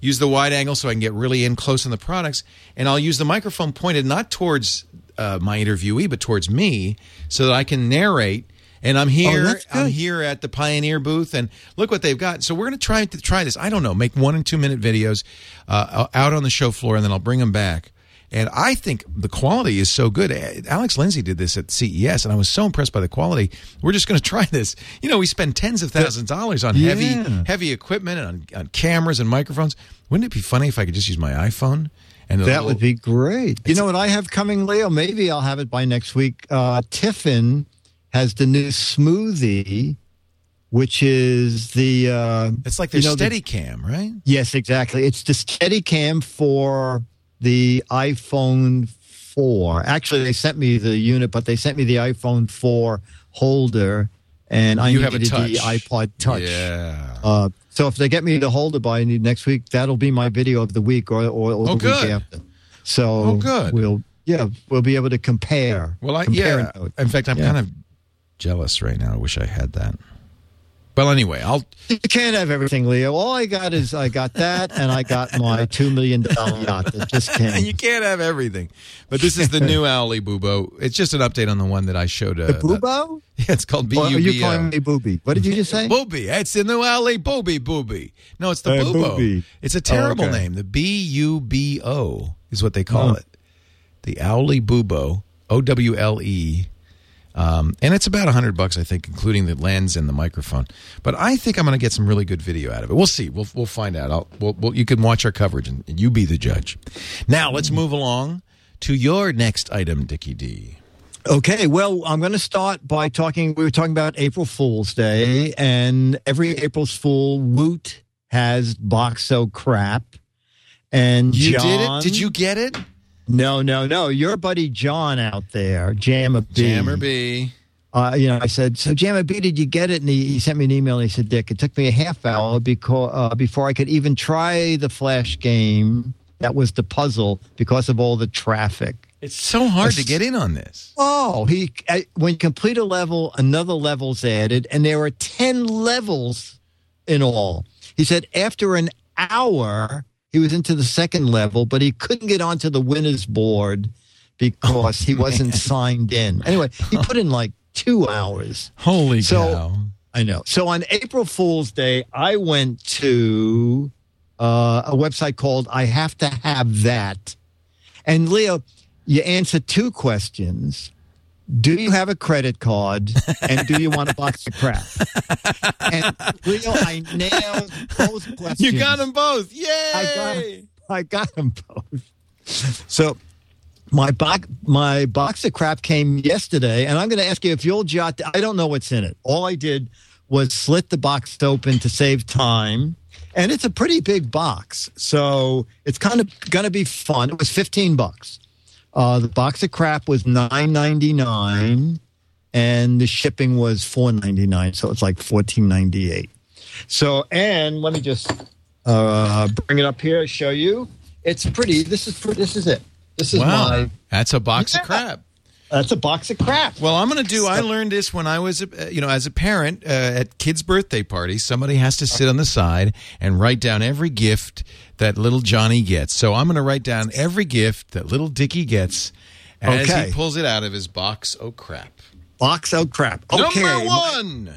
use the wide angle so I can get really in close on the products, and I'll use the microphone pointed not towards uh, my interviewee but towards me, so that I can narrate. And I'm here. that's I'm here at the Pioneer booth, and look what they've got. So we're going to try to try this. I don't know, make one and two minute videos uh, out on the show floor, and then I'll bring them back. And I think the quality is so good. Alex Lindsay did this at CES, and I was so impressed by the quality. We're just going (laughs) to try this. You know, we spend tens of thousands of dollars on heavy, Yeah. heavy equipment and on, on cameras and microphones. Wouldn't it be funny if I could just use my iPhone? And That little- would be great. You know what I have coming, Leo? Maybe I'll have it by next week. Uh, Tiffen has the new Smoothee, which is the. Uh, It's like their you know, the- steady cam, right? yes, exactly. It's the Steadicam for the iPhone 4. Actually, they sent me the unit, but they sent me the iPhone 4 holder, and I You have a needed the iPod Touch. Yeah. Uh, so if they get me the holder by next week, that'll be my video of the week or, or, or Oh, the good. week after. So Oh, good. we'll yeah we'll be able to compare. Well, I, compare yeah. In fact, I'm Yeah. kind of jealous right now. I wish I had that. Well, anyway, I'll. You can't have everything, Leo. All I got is I got that, and I got my two million dollar yacht that just (laughs) And you can't have everything. But this is the (laughs) new Owle Bubo. It's just an update on the one that I showed. Uh, The boobo? (laughs) Yeah, it's called B Or are you calling me booby? What did you just say? Booby. It's the new Owly Booby Booby. No, it's the Uh, Boobo. Booby. It's a terrible Oh, okay. name. The B U B O is what they call Oh. it. The Owle Bubo. O W L E. Um, and it's about a hundred bucks, I think, including the lens and the microphone. But I think I'm going to get some really good video out of it. We'll see. We'll we'll find out. I'll, we'll, we'll, you can watch our coverage and, and you be the judge. Now let's move along to your next item, Dickie D. Okay, well, I'm going to start by talking. We were talking about April Fool's Day, and every April's Fool, Woot has box Boxo crap. And You John, did it? Did you get it? No, no, no. Your buddy John out there, Jammer B. Jammer B. Uh, you know, I said, so Jammer B, did you get it? And he, he sent me an email. And he said, Dick, it took me a half hour because uh, before I could even try the flash game. That was the puzzle because of all the traffic. It's so hard to get in on this. Oh, he I, when you complete a level, another level's added, and there are ten levels in all. He said after an hour, he was into the second level, but he couldn't get onto the winners board because he wasn't signed in. Anyway, he put in like two hours. Holy So- cow. I know. So on April Fool's Day, I went to uh, a website called I Have to Have That. And Leo, you answer two questions. Do you have a credit card and do you want a box of crap? (laughs) And Leo, I nailed both questions. You got them both. Yay! I got. I got them both. So my box my box of crap came yesterday, and I'm going to ask you if you'll jot. I don't know what's in it. All I did was slit the box open to save time, and it's a pretty big box, so it's kind of going to be fun. It was 15 bucks. Uh, the box of crap was 9.99, and the shipping was 4.99, so it's like 14.98. So, and let me just uh, bring it up here, show you. It's pretty. This is this is it. This is Wow, my. that's a box Yeah. of crap. That's a box of crap. Well, I'm going to do. I learned this when I was, a, you know, as a parent uh, at kids' birthday parties. Somebody has to sit on the side and write down every gift that little Johnny gets. So I'm going to write down every gift that little Dickie gets as Okay. he pulls it out of his box. Oh crap! Box of crap. Okay. Number one.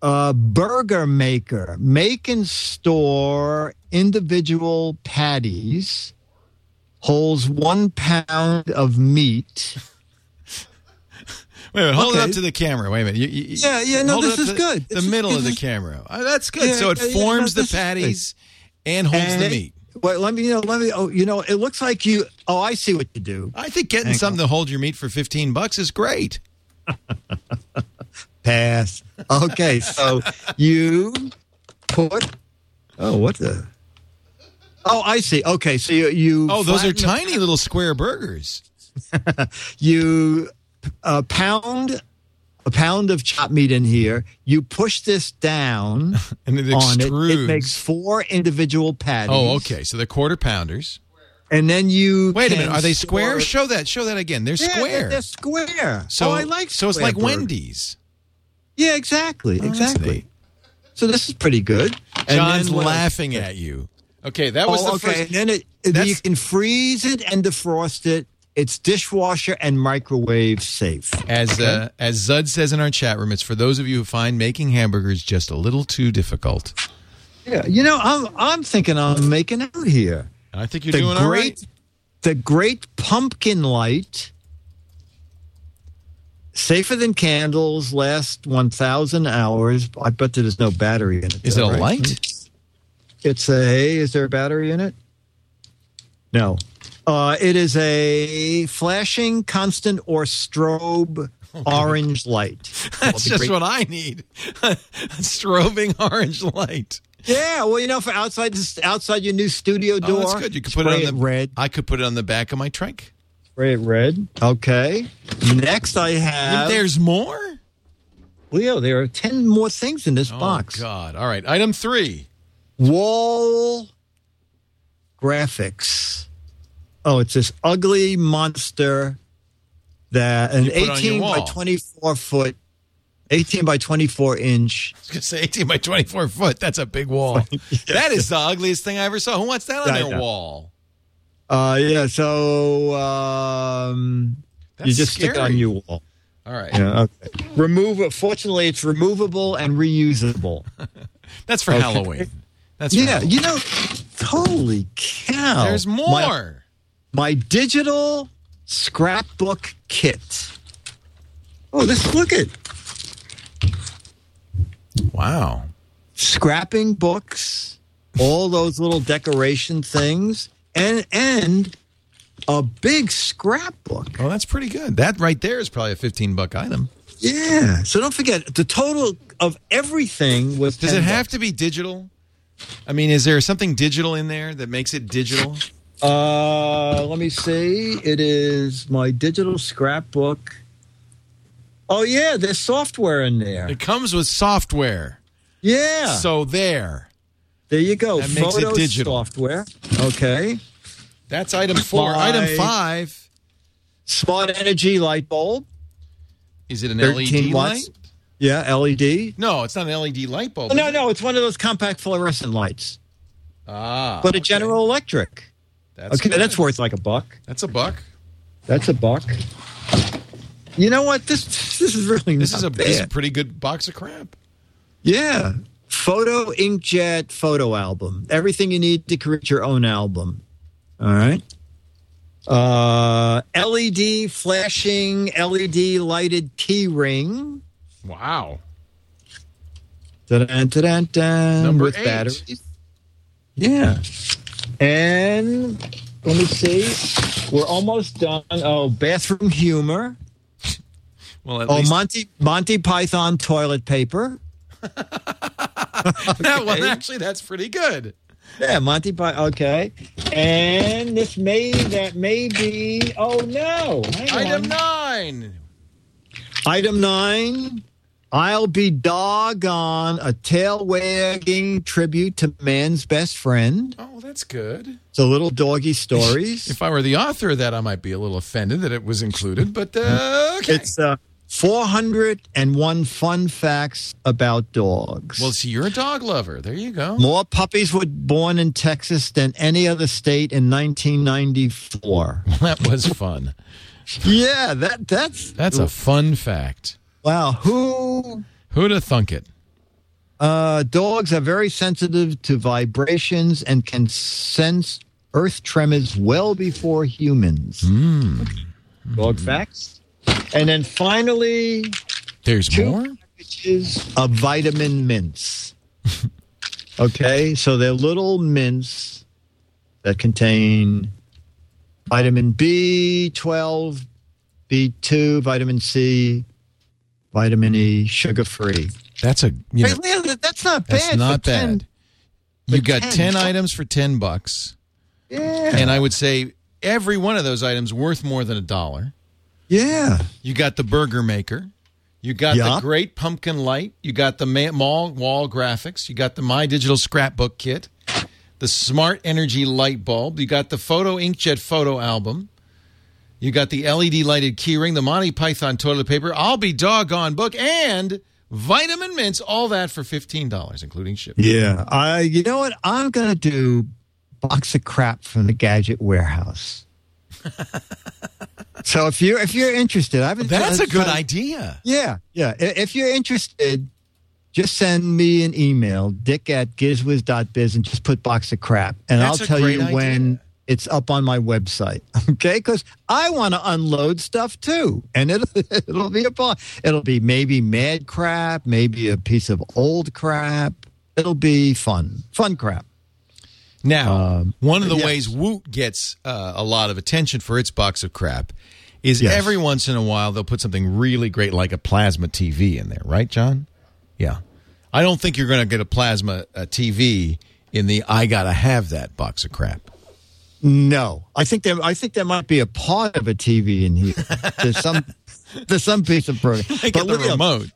uh, burger maker make and store individual patties holds one pound of meat Wait a minute, hold it up to the camera. Wait a minute. You- you- Yeah, yeah, no, this is good. The is- middle of the camera. Oh, that's good. Yeah, so it yeah, yeah, forms no, the this is good. patties and holds And the meat. well let me you know let me oh you know it looks like you oh i see what you do I think getting Hang something to hold your meat for 15 bucks is great. (laughs) pass okay so you put oh what the oh i see okay so you, you Oh, those are tiny little square burgers. (laughs) you uh, pound a pound of chopped meat in here you push this down (laughs) And it on extrudes. it makes four individual patties Oh, okay. So they're quarter pounders. and then you Wait a minute. Are they square? Show that. Show that again. They're Yeah, square. they're square so oh, i like So it's like burgers. Wendy's. yeah exactly Oh, exactly so this is pretty good And John's then laughing at you. Okay, that was oh, the okay. first. And then it, you can freeze it and defrost it. It's dishwasher and microwave safe. As uh, as Zud says in our chat room, it's for those of you who find making hamburgers just a little too difficult. Yeah, you know, I'm I'm thinking I'm making out here. I think you're the doing great, right. the great pumpkin light, safer than candles, last one thousand hours. I bet there's no battery in it. Is though, it a right? light? It's a. Is there a battery in it? No. Uh, it is a flashing, constant, or strobe (laughs) orange light. That's the just great- what I need. (laughs) strobing orange light. Yeah, well, you know, for outside this, outside your new studio door. Oh, that's good. You could put it on the red. I could put it on the back of my trunk. Spray it red. Okay. Next, I have There's more. Leo. There are ten more things in this box. Oh God! All right, item three. Wall graphics. Oh, it's this ugly monster that an You put on your 18 by 24 foot, 18 by 24 inch. I was gonna say 18 by 24 foot. That's a big wall. (laughs) That is the ugliest thing I ever saw. Who wants that on I their know. wall? Uh, yeah. So um, you just stick it on your wall. All right, Yeah. Okay. Remove. Fortunately, it's removable and reusable. (laughs) that's for Okay. Halloween. That's yeah. Halloween. You know. Holy cow! There's more. My- my digital scrapbook kit. Oh, this look at wow. scrapping books, all those little decoration things, and and a big scrapbook. Oh, that's pretty good. That right there is probably a 15 buck item. Yeah. So don't forget the total of everything was. Does 10 it have to be digital? I mean, is there something digital in there that makes it digital? Uh, let me see. It is my digital scrapbook. Oh yeah, there's software in there. It comes with software. Yeah. So there. There you go. That makes it digital. software. Okay. That's item four. My- Item five. Smart energy light bulb. Is it an LED watts. light? Yeah, LED. No, it's not an LED light bulb. No, no, it's one of those compact fluorescent lights, Ah, but a okay. General Electric. That's okay, good. that's worth like a buck. That's a buck. That's a buck. You know what? This this is really This is a, this is a pretty good box of crap. yeah. Photo inkjet photo album. Everything you need to create your own album. All right. Uh, LED flashing, LED lighted key ring. Wow. Dun, dun, dun, Number with eight. batteries. Yeah. And let me see. We're almost done. Oh, bathroom humor. Well, at Oh, least Monty Monty Python toilet paper. (laughs) that one actually that's pretty good. Yeah, Monty Python. Okay. And this may that may be. Oh no! Item nine. Item nine. I'll be doggone a tail wagging tribute to man's best friend. Oh, that's good. It's a little doggy (laughs) stories. If I were the author of that, I might be a little offended that it was included, but uh, okay. It's uh, 401 fun facts about dogs. well, see, you're a dog lover. There you go. More puppies were born in Texas than any other state in 1994. That was fun. (laughs) yeah, that that's That's a fun fact. Wow. Who Who'd have thunk it? uh, dogs are very sensitive to vibrations and can sense earth tremors well before humans. Dog facts. And then finally, There's two more. packages of vitamin mints. (laughs) okay, so they're little mints that contain vitamin B12, B2, vitamin C, vitamin E, sugar free. That's a you know, that's not bad. that's for not 10 bad. You got 10. ten items for ten bucks, Yeah. and I would say every one of those items worth more than a dollar. yeah. You got the burger maker. You got the great pumpkin light. You got the mall wall graphics. You got the My Digital scrapbook kit. The smart energy light bulb. You got the photo inkjet photo album. You got the LED lighted keyring, the Monty Python toilet paper. I'll be doggone book and vitamin mints. All that for fifteen dollars, including shipping. Yeah. I you know what? I'm gonna do box of crap from the gadget warehouse. (laughs) so if you're if you're interested, I've been That's a good trying- idea. Yeah, yeah. If you're interested, just send me an email, dick at gizwiz.biz, and just put box of crap. And That's I'll tell you when idea. It's up on my website. (laughs) Okay? Because I want to unload stuff too. And it'll, (laughs) it'll be a it'll be maybe mad crap, maybe a piece of old crap. It'll be fun. Fun crap. Now, one of the yes. ways Woot gets uh, a lot of attention for its box of crap is Yes. every once in a while they'll put something really great like a plasma TV in there, right, John? Yeah. I don't think you're going to get a plasma uh, TV in the I gotta have that box of crap. No, I think there. I think there might be a part of a TV in here. There's some. (laughs) There's some piece of program. Get the William, remote.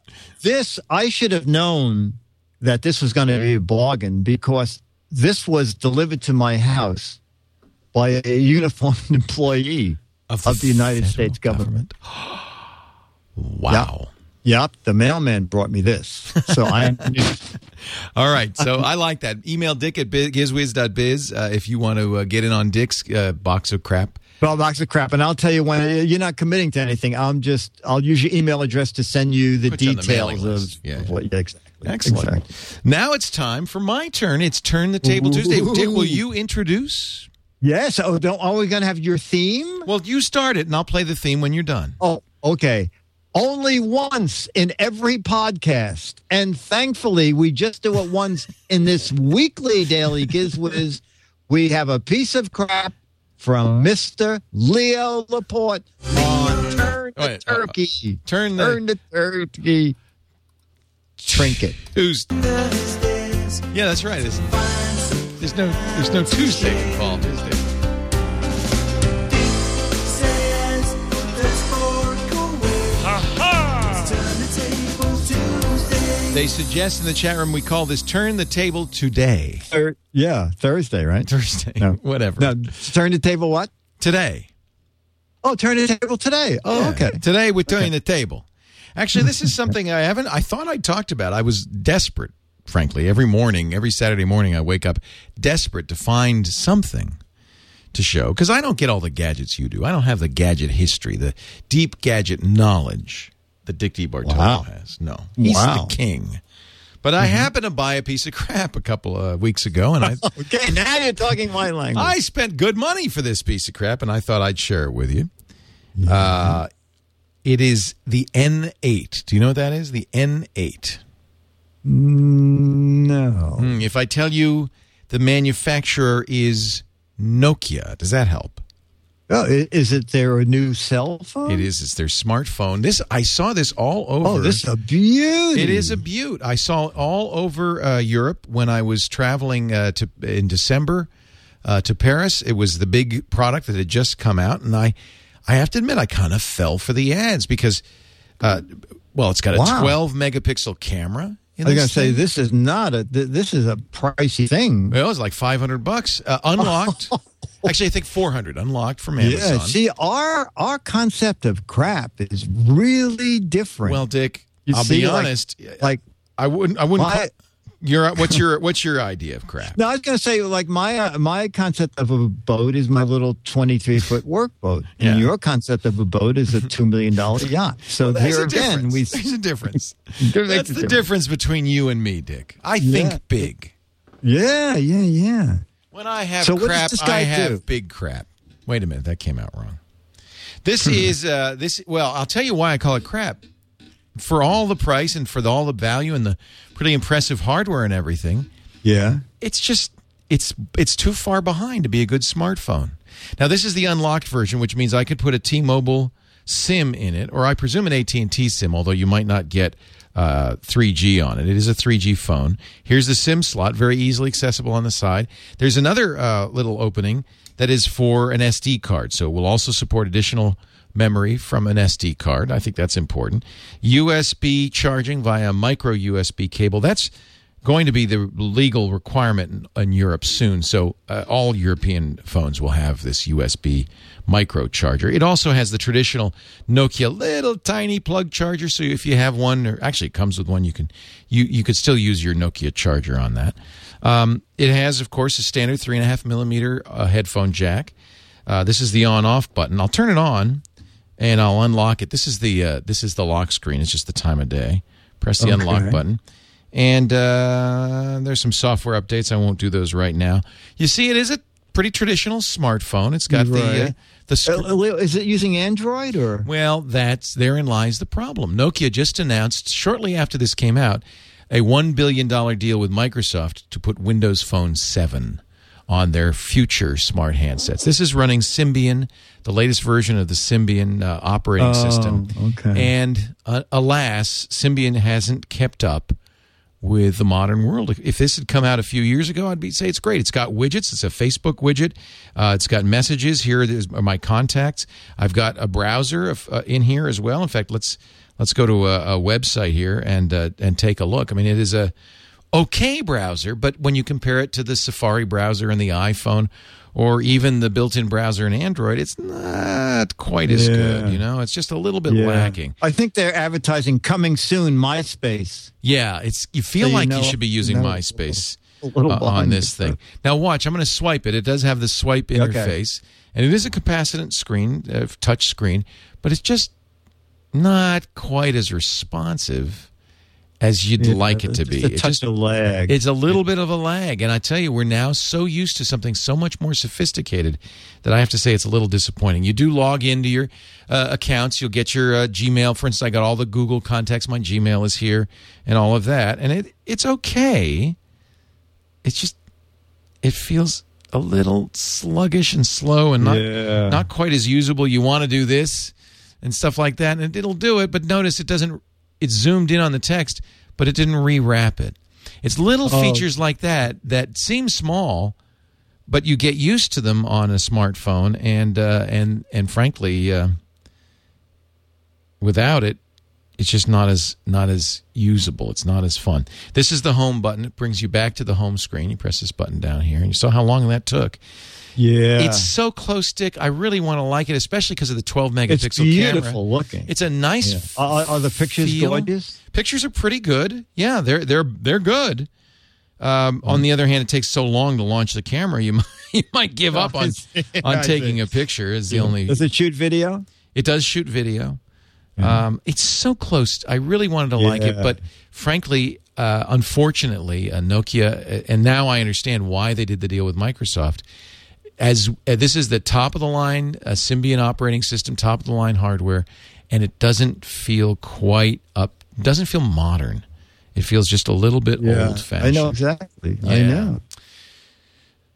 This I should have known that this was going to be a bargain because this was delivered to my house by a uniformed (laughs) employee of, the United States government. (gasps) Wow. Yep, the mailman brought me this, so I. (laughs) All right. So I like that. Email dick at gizwiz.biz uh, if you want to uh, get in on Dick's uh, box of crap. Twelve box of crap, and I'll tell you when you're not committing to anything. I'm just I'll use your email address to send you the Put you details mailing of. Yeah, of what. Yeah, exactly. Excellent. Exactly. Now it's time for my turn. It's Turn the Table Tuesday. Dick, will you introduce? Yes. Oh, don't. Are we going to have your theme? Well, you start it, and I'll play the theme when you're done. Oh, okay. Only once in every podcast. And thankfully, we just do it once in this weekly Daily Gizwiz. We have a piece of crap from Mr. Leo Laporte on Turn the Wait, uh, uh, Turkey. turn the- Turn the Turkey. Trinket. Who's? Yeah, that's right. There's, there's no there's no Tuesday involved, They suggest in the chat room we call this "Turn the Table Today." Thir- yeah, Thursday, right? Thursday, No. (laughs) whatever. No, turn the table what? Today. Oh, turn the table today. Oh, Yeah. okay. Today we're turning the table. Actually, this is something I haven't. I thought I talked about. I was desperate, frankly. Every morning, every Saturday morning, I wake up desperate to find something to show because I don't get all the gadgets you do. I don't have the gadget history, the deep gadget knowledge that Dick DeBartolo Wow. has. No, he's Wow. the king. But I happened to buy a piece of crap a couple of weeks ago, and I (laughs) Okay, now you're talking my language. I spent good money for this piece of crap, and I thought I'd share it with you. Uh, it is the N8. Do you know what that is? The N8. no. Hmm, If I tell you the manufacturer is Nokia, does that help? Oh, is it their new cell phone? It is. It's their smartphone. This I saw this all over. Oh, this is a beauty. It is a beaut. I saw it all over uh, Europe when I was traveling uh, to in December uh, to Paris. It was the big product that had just come out, and I, I have to admit, I kind of fell for the ads because, uh, well, it's got a Wow. 12 megapixel camera. In I was going to say this is not a. th- This is a pricey thing. Well, it was like 500 bucks uh, unlocked. (laughs) Actually, I think 400 unlocked from Amazon. Yeah. See, our our concept of crap is really different. well, Dick, You I'll see, be honest. like I wouldn't. I wouldn't. My- your what's your what's your idea of crap? No, I was going to say, like my uh, my concept of a boat is my little twenty three foot work boat, and your concept of a boat is a two million dollar (laughs) yacht. So There's here a again, difference. we There's a difference. (laughs) There That's the difference. difference between you and me, Dick. I think Yeah. big. yeah, yeah, yeah. When I have So what crap, I have do? big crap. Wait a minute, that came out wrong. This (laughs) is uh this well, I'll tell you why I call it crap. For all the price and for the, all the value and the pretty impressive hardware and everything, Yeah. it's just it's it's too far behind to be a good smartphone. Now this is the unlocked version, which means I could put a T-Mobile SIM in it, or I presume an AT&T SIM, although you might not get uh, 3G on it. It is a 3G phone. Here's the SIM slot, very easily accessible on the side. There's another uh, little opening that is for an SD card, so it will also support additional memory from an SD card. I think that's important. USB charging via micro USB cable. That's going to be the legal requirement in, in Europe soon. So uh, all European phones will have this USB micro charger. It also has the traditional Nokia little tiny plug charger. So if you have one, or actually it comes with one, you can you you could still use your Nokia charger on that. Um, it has, of course, a standard three and a half millimeter uh, headphone jack. Uh, this is the on-off button. I'll turn it on and I'll unlock it. This is the uh, this is the lock screen. It's just the time of day. Press the unlock button, and uh, there's some software updates. I won't do those right now. You see, it is a pretty traditional smartphone. It's got the uh, the sc- Uh, is it using Android or? well, that's therein lies the problem. Nokia just announced shortly after this came out a one billion dollar deal with Microsoft to put Windows Phone seven on their future smart handsets. This is running Symbian, the latest version of the Symbian uh, operating system. okay. And uh, alas, Symbian hasn't kept up with the modern world. If this had come out a few years ago, I'd be say it's great. It's got widgets. It's a Facebook widget. Uh, it's got messages. Here my contacts. I've got a browser of, uh, in here as well. In fact, let's let's go to a, a website here and uh, and take a look. I mean, it is a okay browser, but when you compare it to the Safari browser in the iPhone or even the built-in browser in Android, it's not quite as good. You know, it's just a little bit lacking. I think they're advertising coming soon. MySpace. Yeah, it's you feel So like you know- should be using know MySpace a little uh, on this the thing. Now watch, I'm going to swipe it. It does have the swipe interface, and it is a capacitant screen, uh, touch screen, but it's just not quite as responsive as you'd like it to Just be. A It touch just- of lag. it's a little bit of a lag, and I tell you, we're now so used to something so much more sophisticated that I have to say it's a little disappointing. You do log into your uh, accounts, you'll get your uh, Gmail. For instance, I got all the Google contacts. My Gmail is here, and all of that, and it it's okay. It's just it feels a little sluggish and slow, and not Yeah. not quite as usable. You want to do this and stuff like that, and it'll do it. But notice it doesn't. It's zoomed in on the text, but it didn't rewrap it. It's little Oh. features like that that seem small, but you get used to them on a smartphone, and uh, and and frankly, uh, without it, it's just not as not as usable. It's not as fun. This is the home button. It brings you back to the home screen. You press this button down here, and you saw how long that took. Yeah. It's so close, Dick. I really want to like it, especially because of the 12 megapixel It's beautiful camera. looking. It's a nice. Yeah. Are, are the pictures feel. gorgeous? Pictures are pretty good. Yeah, they're they're they're good. Um, on the other hand, it takes so long to launch the camera. You (laughs) might, you might give up on (laughs) on taking a picture. Is the only. Does it shoot video? It does shoot video. Um, it's so close. I really wanted to like it, but frankly, uh, unfortunately, uh, Nokia, uh, and now I understand why they did the deal with Microsoft. As uh, this is the top of the line uh, Symbian operating system, top of the line hardware, and it doesn't feel quite up. Doesn't feel modern. It feels just a little bit old fashioned. I know exactly. I know.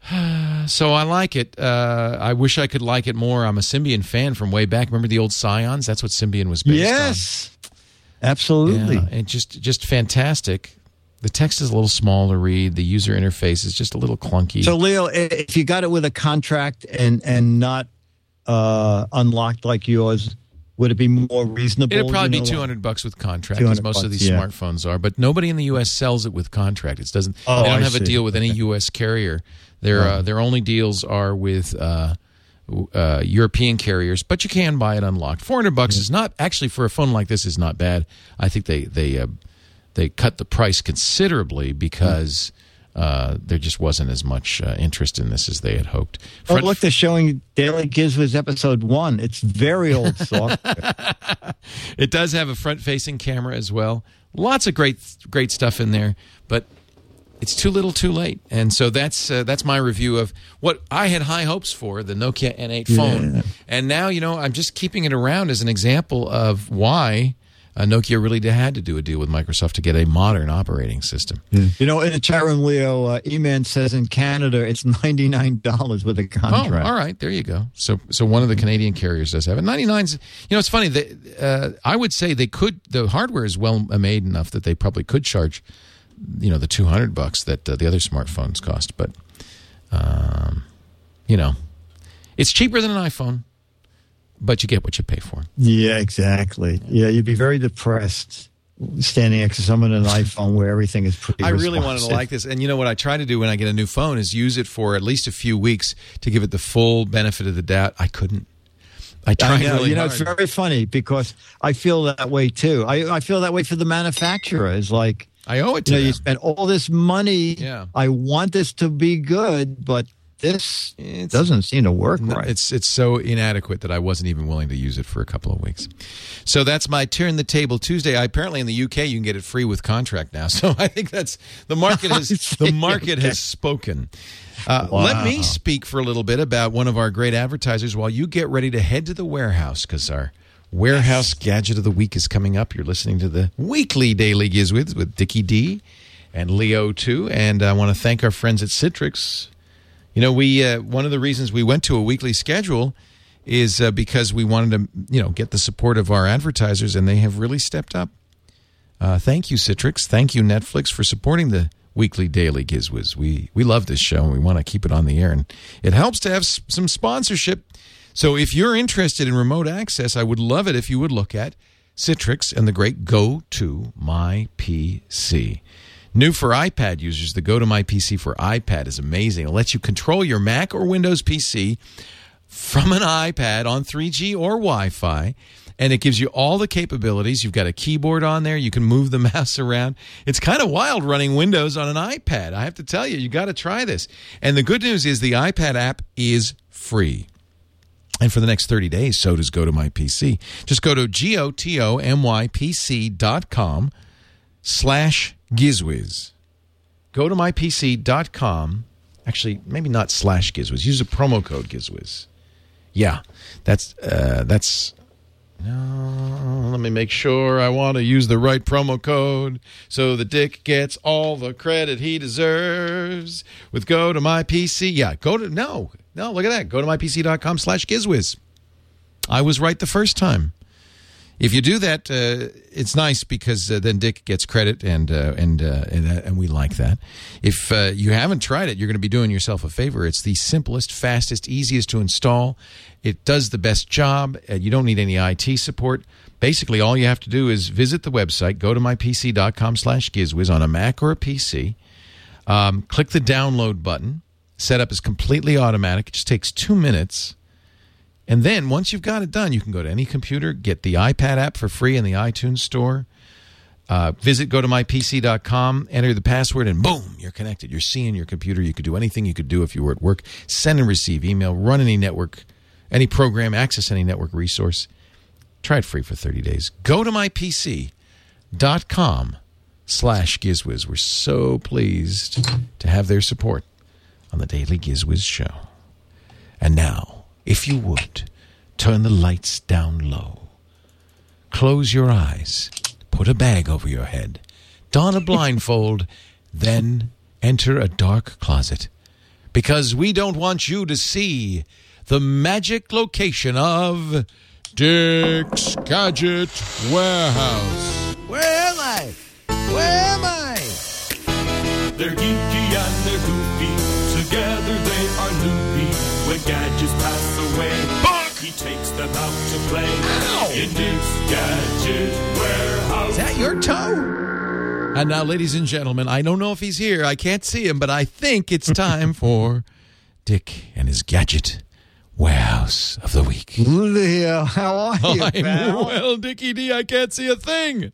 (sighs) So I like it. Uh, I wish I could like it more. I'm a Symbian fan from way back. Remember the old Psions? That's what Symbian was based Yes, on. Yes, absolutely. Yeah, and just just fantastic. The text is a little small to read. The user interface is just a little clunky. So, Leo, if you got it with a contract and and not uh, unlocked like yours, would it be more reasonable? It'd probably you be know, two hundred bucks with contract, 200 most of these yeah. smartphones are. But nobody in the U.S. sells it with contract. It doesn't. Oh, they don't I have a deal with any U.S. carrier. Their uh, their only deals are with uh, uh, European carriers. But you can buy it unlocked. Four hundred bucks is not actually for a phone like this is not bad. I think they they uh, they cut the price considerably because. Uh, there just wasn't as much uh, interest in this as they had hoped. Oh, look, they're showing Daily Gizwiz episode one. It's very old software. (laughs) It does have a front-facing camera as well. Lots of great, great stuff in there, but it's too little, too late. And so that's uh, that's my review of what I had high hopes for the Nokia N8 phone. And now, you know, I'm just keeping it around as an example of why uh, Nokia really had to do a deal with Microsoft to get a modern operating system. you know, in the chat room, Leo, uh, E-Man says in Canada it's ninety nine dollars with a contract. Oh, all right, there you go. So, so one of the Canadian carriers does have it. 99's. You know, it's funny. They, uh, I would say they could. The hardware is well made enough that they probably could charge, you know, the two hundred bucks that uh, the other smartphones cost. But, um, you know, it's cheaper than an iPhone, but you get what you pay for. Yeah, exactly. Yeah, you'd be very depressed standing next to someone in an iPhone where everything is pretty. I really wanted to like this, and you know what I try to do when I get a new phone is use it for at least a few weeks to give it the full benefit of the doubt. I couldn't. I I tried know. really you know, hard. it's very funny because I feel that way too. I, I feel that way for the manufacturer. It's like I owe it to you know, you them. spend all this money. Yeah. I want this to be good, but this It's- doesn't seem to work No, right. It's it's so inadequate that I wasn't even willing to use it for a couple of weeks. So that's my turn the table Tuesday. I, apparently in the UK you can get it free with contract now. (laughs) So I think that's the market (laughs) has the market has spoken. Uh, Let me speak for a little bit about one of our great advertisers while you get ready to head to the warehouse because our warehouse gadget of the week is coming up. You're listening to the weekly Daily Gizwiz with Dickie D and Leo too, and I want to thank our friends at Citrix. You know, we uh, one of the reasons we went to a weekly schedule is uh, because we wanted to, you know, get the support of our advertisers, and they have really stepped up. Uh, thank you, Citrix. Thank you, Netflix, for supporting the weekly daily Gizwiz. We we love this show, and we want to keep it on the air, and it helps to have s- some sponsorship. So, if you're interested in remote access, I would love it if you would look at Citrix and the great Go to My PC. New for iPad users, the GoToMyPC for iPad is amazing. It lets you control your Mac or Windows PC from an iPad on 3G or Wi Fi. And it gives you all the capabilities. You've got a keyboard on there. You can move the (laughs) mouse around. It's kind of wild running Windows on an iPad. I have to tell you, you got to try this. And the good news is the iPad app is free. And for the next 30 days, so does GoToMyPC. Just go to G-O-T-O-M-Y-P-C dot com slash Gizwiz. Go to mypc.com. Actually, maybe not slash Gizwiz. Use a promo code Gizwiz. Yeah, that's uh, that's. No, let me make sure I want to use the right promo code so the Dick gets all the credit he deserves. With GoToMyPC, yeah, go to no, no. Look at that. Go to mypc.com slash Gizwiz. I was right the first time. If you do that, uh, it's nice because uh, then Dick gets credit, and uh, and uh, and, uh, and we like that. If uh, you haven't tried it, you're going to be doing yourself a favor. It's the simplest, fastest, easiest to install. It does the best job. You don't need any IT support. Basically, all you have to do is visit the website, go to mypc.com slash gizwiz on a Mac or a PC. Um, click the download button. Setup is completely automatic. It just takes two minutes. And then once you've got it done, you can go to any computer, get the iPad app for free in the iTunes store. Uh, visit go to mypc.com, enter the password, and boom, you're connected. You're seeing your computer. You could do anything you could do if you were at work. Send and receive email, run any network, any program, access any network resource. Try it free for 30 days. Go to mypc.com slash Gizwiz. We're so pleased to have their support on the Daily Gizwiz show. And now, if you would, turn the lights down low. Close your eyes. Put a bag over your head. Don a (laughs) blindfold. then enter a dark closet. Because we don't want you to see the magic location of Dick's Gadget Warehouse. Where am I? Where am I? They're geeky and they're goofy. He takes them out to play. In Dick's Gadget Warehouse. Is that your toe? And now, ladies and gentlemen, I don't know if he's here. I can't see him, but I think it's (laughs) time for Dick and his Gadget Warehouse of the Week. Leo, how are you, I'm pal? well, Dickie D. I can't see a thing.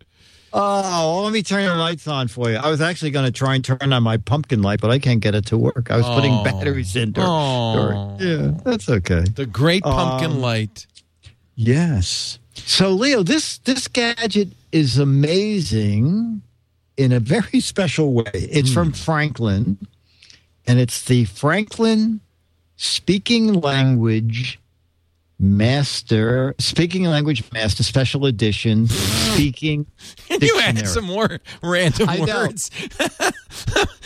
Oh, well, let me turn the lights on for you. I was actually going to try and turn on my pumpkin light, but I can't get it to work. I was putting Oh. batteries in. Dur- Oh. dur- yeah, that's okay. The great pumpkin Um, light. Yes. So, Leo, this this gadget is amazing in a very (laughs) special way. It's from hmm. Franklin, and it's the Franklin Speaking Language Master Speaking Language Master Special Edition Speaking (laughs) you add some more random I know. words.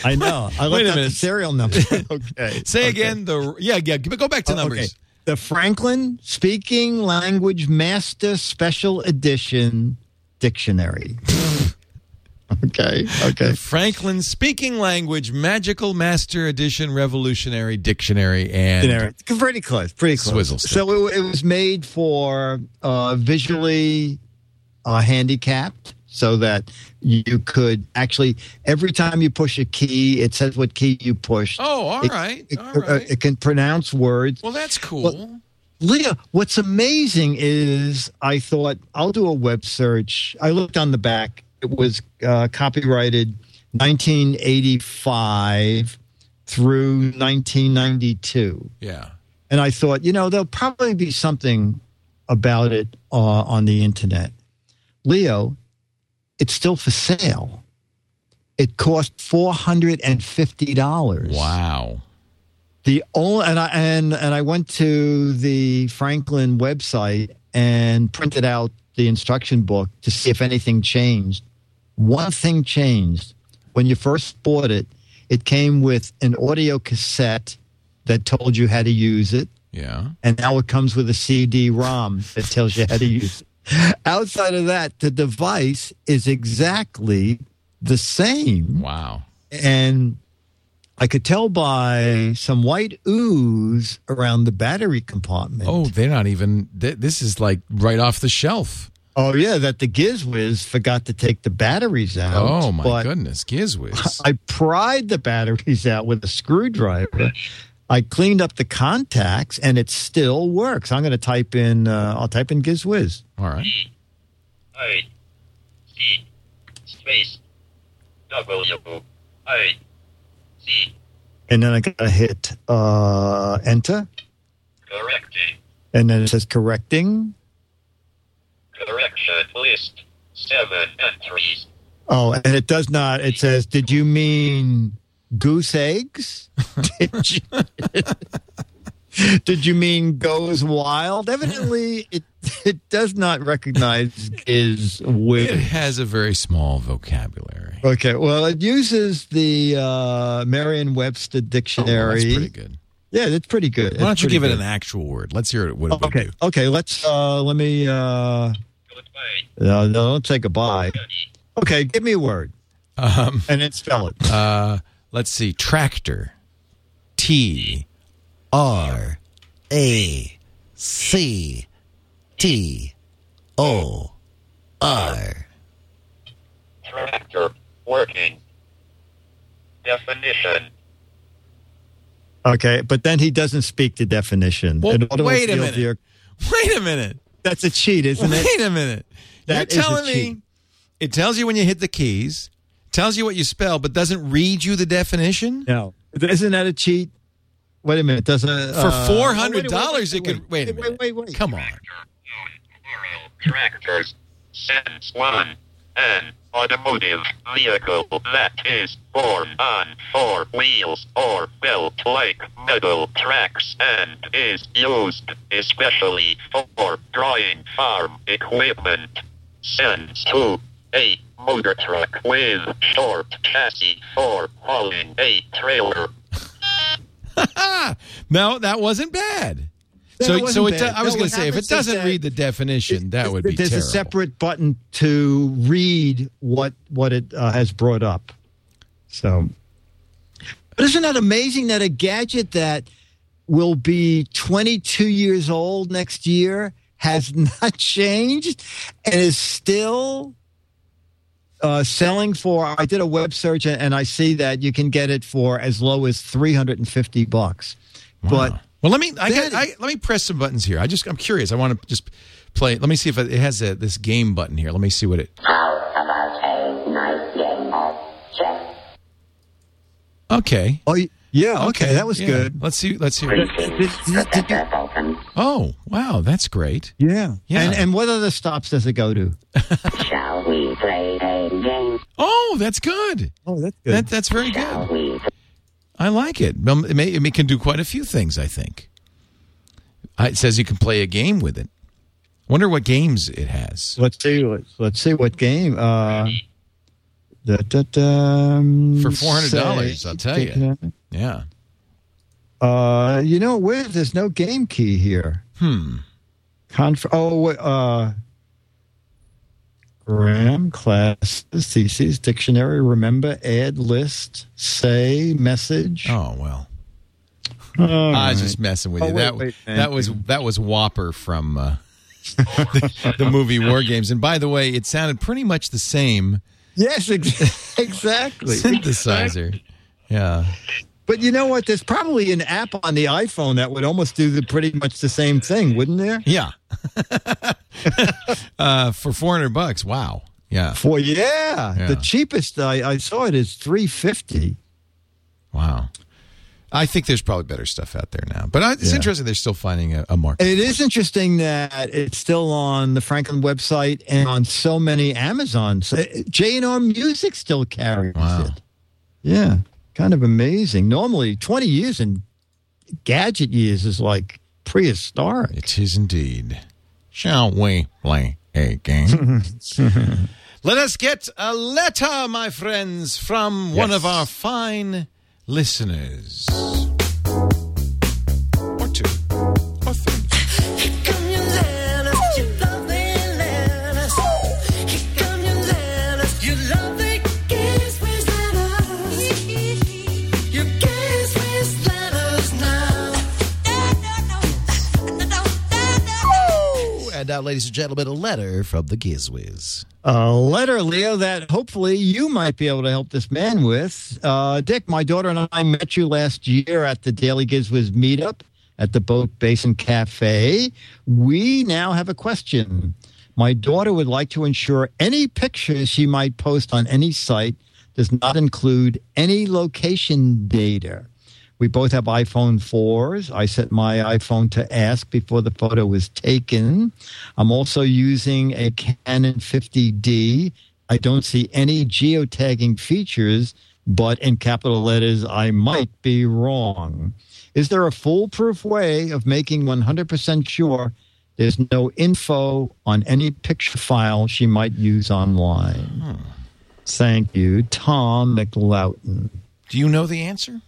I know. I Wait looked a up the minute. serial number. (laughs) okay. Say Okay. again the yeah yeah. Go back to Oh, numbers. Okay. The Franklin Speaking Language Master Special Edition Dictionary. (laughs) okay. Okay. The Franklin Speaking Language Magical Master Edition Revolutionary Dictionary and Dictionary. Pretty close. Pretty close. Swizzle stick. So it, it was made for uh, visually uh, handicapped so that you could actually, every time you push a key, it says what key you pushed. Oh, all It- right, It, all right. uh, it can pronounce words. well, that's cool. Well, Leo, what's amazing is I thought I'll do a web search. I looked on the back. It was uh, copyrighted 1985 through 1992. yeah. And I thought, you know, there'll probably be something about it uh, on the internet. Leo, it's still for sale. It cost $450. Wow. The only and I and and I went to the Franklin website and printed out the instruction book to see if anything changed. One thing changed. When you first bought it, it came with an audio cassette that told you how to use it, Yeah. and now it comes with a CD-ROM that tells you how to use it. Outside of that, the device is exactly the same Wow. and I could tell by some white ooze around the battery compartment. Oh, they're not even. Th- this is like right off the shelf. Oh, yeah, that the Gizwiz forgot to take the batteries out. Oh my goodness, Gizwiz. (laughs) I pried the batteries out with a screwdriver. I cleaned up the contacts, and it still works. I'm going to type in. Uh, I'll type in Gizwiz. All right. I C space W I C and then I got to hit uh, enter, correcting and then it says correcting. correction list seven entries Oh, and it does not. It says, "Did you mean goose eggs? Did you, (laughs) did you mean goes wild?" Evidently, it it does not recognize is with. It has a very small vocabulary. Okay, well, it uses the uh, Merriam-Webster Oh, dictionary. that's pretty good. Yeah, it's pretty good. Why don't you give it an actual word? Let's hear it. What it would Okay, do. okay. Let's uh, let me. Uh, no, no, don't say goodbye. Okay, give me a word Um, and then spell it. uh, let's see. Tractor. T. R. A. C. T. O. R. tractor working definition Okay, but then he doesn't speak the definition. Well, wait a minute. vehicle- Wait a minute. That's a cheat, isn't it? Wait a minute. That is You're a telling me cheat. it tells you when you hit the keys, tells you what you spell, but doesn't read you the definition? No, isn't that a cheat? Wait a minute. Does a For uh, four oh, hundred wait, dollars, wait, it could. Wait a minute. Wait, wait, wait. Come on. tractors sentence one An automotive vehicle that is borne on four wheels or built like metal tracks and is used especially for drawing farm equipment. Sends to a motor truck with short chassis for hauling a trailer. (laughs) no, that wasn't bad. That so, so it, bad. I was No, going to say, if it doesn't that read the definition, that would be There's terrible. a separate button to read what what it uh, has brought up. So, but isn't that amazing that a gadget that will be 22 years old next year has (laughs) not changed and is still uh, selling for? I did a web search and, and I see that you can get it for as low as 350 bucks. But well, let me I got, That- I, let me press some buttons here. I just I'm curious. I want to just play. Let me see if it, it has a, this game button here. Let me see what it. How about a nice game of chess? Okay. oh yeah, okay, that was Yeah. good. Let's see. Let's see. Greetings, Professor Falken. Oh, wow, that's great. Yeah. Yeah. And and what other stops does it go to? (laughs) Shall we play a game? Oh, that's good. Oh, that's That that's very Shall good. we I like it. It, may, it can do quite a few things. I think. Uh, It says you can play a game with it. Wonder what games it has. let's see. Let's, let's see what game. Uh, da, da, da, um, For $400, I'll tell you. Yeah. Uh, you know, where there's no game key here. Hmm. Conf- oh, uh, Gram classes, theses, dictionary, remember, add, list, say, message. Oh well. All I was right. just messing with Oh, you. wait, that wait, that was that was WOPR from uh, the, (laughs) the movie War Games. And by the way, it sounded pretty much the same Yes, ex- (laughs) exactly. synthesizer. Yeah. But you know what? There's probably an app on the iPhone that would almost do the pretty much the same thing, wouldn't there? Yeah. (laughs) uh, for four hundred bucks. Wow. Yeah. For yeah, Yeah. the cheapest I, I saw it is three fifty. Wow. I think there's probably better stuff out there now, but I, it's Yeah. interesting they're still finding a, a market. It is interesting that it's still on the Franklin website and on so many Amazons. J and R Music still carries Wow. it. Yeah, kind of amazing. Normally, twenty years in gadget years is like prehistoric. It is indeed. Shall we play a game? (laughs) Let us get a letter, my friends, from one of our fine listeners. And now, ladies and gentlemen, a letter from the Gizwiz. A letter, Leo, that hopefully you might be able to help this man with. Uh, Dick, my daughter and I met you last year at the Daily Gizwiz meetup at the Boat Basin Cafe. We now have a question. My daughter would like to ensure any pictures she might post on any site does not include any location data. We both have iPhone 4s. I set my iPhone to ask before the photo was taken. I'm also using a Canon 50D. I don't see any geotagging features, but in capital letters, I might be wrong. Is there a foolproof way of making 100% sure there's no info on any picture file she might use online? Hmm. Thank you, Tom McLoughton. Do you know the answer?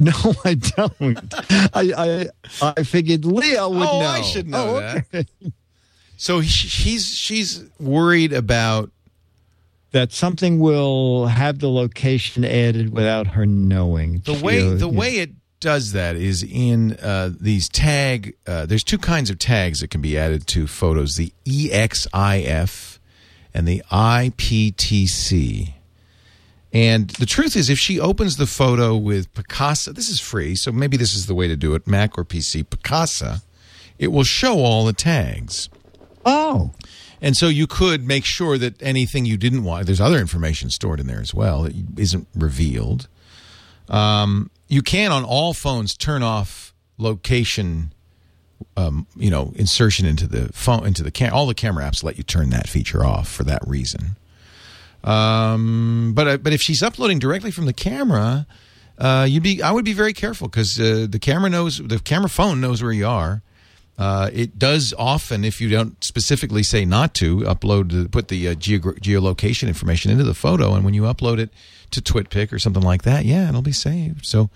(laughs) No, I don't. I I I figured Leo would know. oh, know. I should know Oh, that. okay. So he- he's she's worried about That something will have the location added without her knowing. the way the way it does that is in uh, these tag. Uh, there's two kinds of tags that can be added to photos: the EXIF and the IPTC. And the truth is, if she opens the photo with Picasa, this is free, so maybe this is the way to do it, Mac or PC, Picasa, it will show all the tags. Oh, And so you could make sure that anything you didn't want, there's other information stored in there as well that isn't revealed. Um, you can on all phones turn off location, um, you know, insertion into the phone into the cam. All the camera apps let you turn that feature off for that reason. Um, but uh, but if she's uploading directly from the camera, uh, you'd be I would be very careful because uh, the camera knows the camera phone knows where you are. Uh, it does often, if you don't specifically say not to, upload put the uh, geog- geolocation information into the photo, and when you upload it to TwitPic or something like that, yeah, it'll be saved. So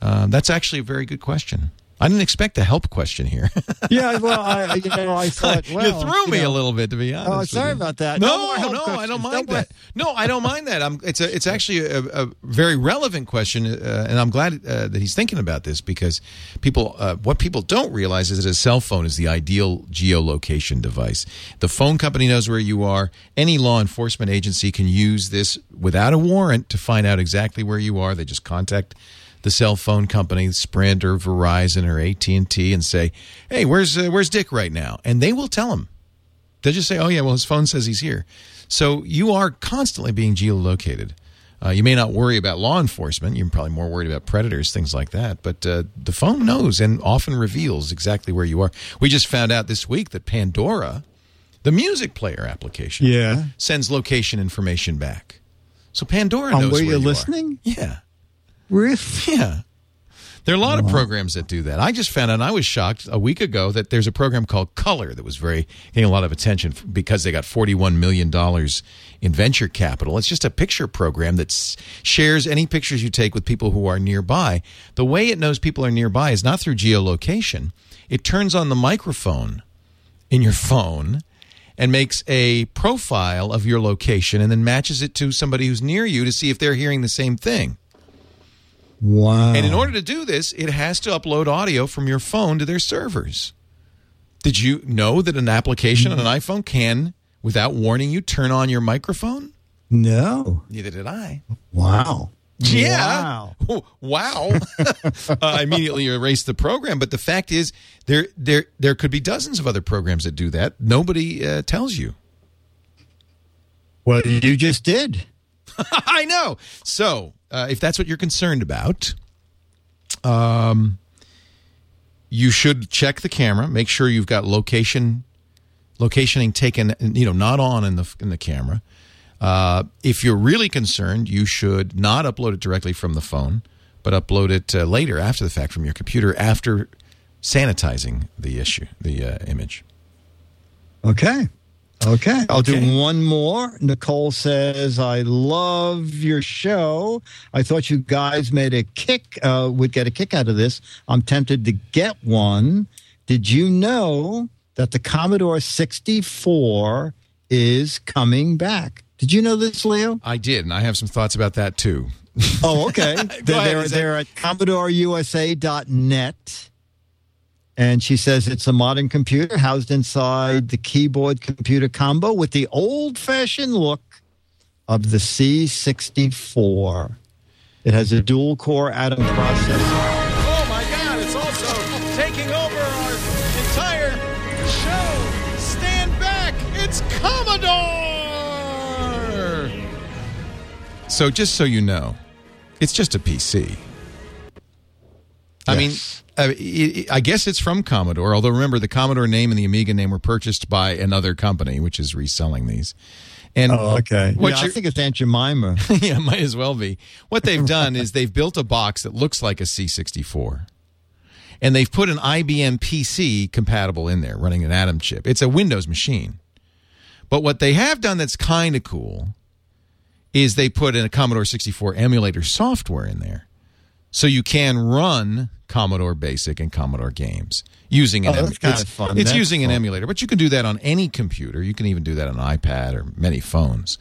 uh, that's actually a very good question. I didn't expect a help question here. (laughs) yeah, well, I, you know, I (laughs) thought, well, you threw me know, a little bit, to be honest. Oh, sorry about that. No, no, help I don't mind that. No, I don't mind that. I'm, it's a, it's actually a, a very relevant question, uh, and I'm glad uh, that he's thinking about this because people, uh, what people don't realize is that a cell phone is the ideal geolocation device. The phone company knows where you are. Any law enforcement agency can use this without a warrant to find out exactly where you are. They just contact the cell phone company, Sprint or Verizon or AT and T, and say, "Hey, where's uh, where's Dick right now?" And they will tell them. They'll just say, "Oh yeah, well his phone says he's here." So you are constantly being geolocated. Uh, you may not worry about law enforcement. You're probably more worried about predators, things like that. But uh, the phone knows and often reveals exactly where you are. We just found out this week that Pandora, the music player application, Yeah. sends location information back. So Pandora knows where where you're you are. listening? Yeah. Really? (laughs) Yeah. There are a lot of programs that do that. I just found out, and I was shocked a week ago that there's a program called Color that was very getting a lot of attention because they got $41 million in venture capital. It's just a picture program that shares any pictures you take with people who are nearby. The way it knows people are nearby is not through geolocation, it turns on the microphone in your phone and makes a profile of your location and then matches it to somebody who's near you to see if they're hearing the same thing. Wow. And in order to do this, it has to upload audio from your phone to their servers. Did you know that an application on an iPhone can, without warning you, turn on your microphone? No. Neither did I. Wow. Yeah. Wow. (laughs) Wow. (laughs) uh, I immediately erased the program, but the fact is, there there there could be dozens of other programs that do that. Nobody uh, tells you. Well, you just did. (laughs) I know. So, uh, if that's what you're concerned about, um, you should check the camera. Make sure you've got location locationing taken. You know, not on in the in the camera. Uh, if you're really concerned, you should not upload it directly from the phone, but upload it uh, later after the fact from your computer after sanitizing the issue, the uh, image. Okay. Okay. I'll Okay. do one more. Nicole says, I love your show. I thought you guys made a kick, uh, would get a kick out of this. I'm tempted to get one. Did you know that the Commodore 64 is coming back? Did you know this, Leo? I did, and I have some thoughts about that too. Oh, okay. (laughs) They're, ahead, they're, they're at CommodoreUSA.net. And she says it's a modern computer housed inside the keyboard computer combo with the old fashioned look of the C64. It has a dual core Atom processor. Oh my God, it's also taking over our entire show. Stand back, it's Commodore! So, just so you know, it's just a PC. I mean, Yes. Uh, it, it- I guess it's from Commodore, although remember, the Commodore name and the Amiga name were purchased by another company, which is reselling these. And Oh, okay. what Yeah, I think it's Aunt Jemima. (laughs) yeah, might as well be. What they've (laughs) done is they've built a box that looks like a C64. And they've put an IBM PC compatible in there running an Atom chip. It's a Windows machine. But what they have done that's kind of cool is they put in a Commodore 64 emulator software in there. So you can run Commodore Basic and Commodore games using an Oh, that's kinda it's, fun. it's That's using an emulator, but you can do that on any computer. You can even do that on iPad or many phones.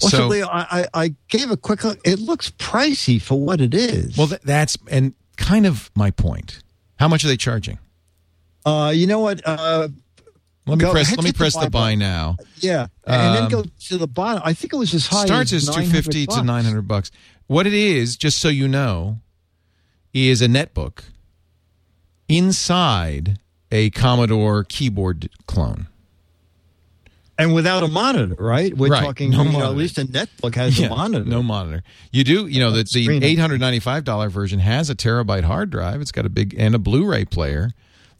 Well, so, so Leo, I, I, I gave a quick look. It looks pricey for what it is. Well, th- that's and kind of my point. How much are they charging? uh, you know what? Uh, Let me Go- press. Let me the press the buy buy now. yeah, and then Um, go to the bottom. I think it was as high Starts as as two fifty to nine hundred bucks. What it is, just so you know, is a netbook inside a Commodore keyboard clone. and without a monitor, right? We're Right, talking. no you know, at least a netbook has Yeah, a monitor. No monitor. You do. You know that the eight hundred ninety five dollar version has a terabyte hard drive. It's got a big and a Blu-ray player.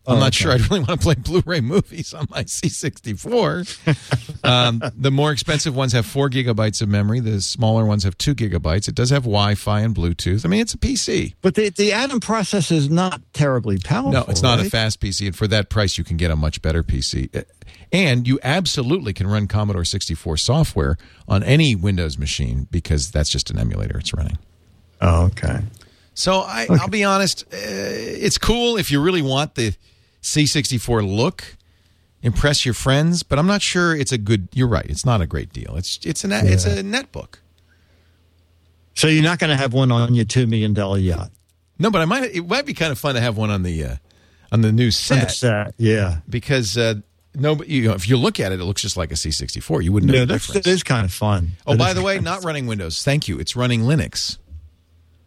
I'm Oh, not okay. sure I'd (laughs) really want to play Blu-ray movies on my C64. um, the more expensive ones have four gigabytes of memory. The smaller ones have two gigabytes. It does have Wi-Fi and Bluetooth. I mean, it's a PC. But the, the Atom processor is not terribly powerful. No, it's not a fast PC, and for that price, you can get a much better PC. Uh, And you absolutely can run Commodore 64 software on any Windows machine because that's just an emulator it's running. Oh, okay. So I, I'll be honest, uh, it's cool if you really want the C64 look, impress your friends, but I'm not sure it's a good. You're right, it's not a great deal. It's it's an it's a netbook. So you're not going to have one on your $2 million yacht? No, but I might. It might be kind of fun to have one on the uh, on the new set Set, yeah. because uh, no, but you know, if you look at it, it looks just like a C64. You wouldn't know Yeah, the that's, difference. that is kind of fun. oh, That by the way, not running Windows. Thank you. It's running Linux.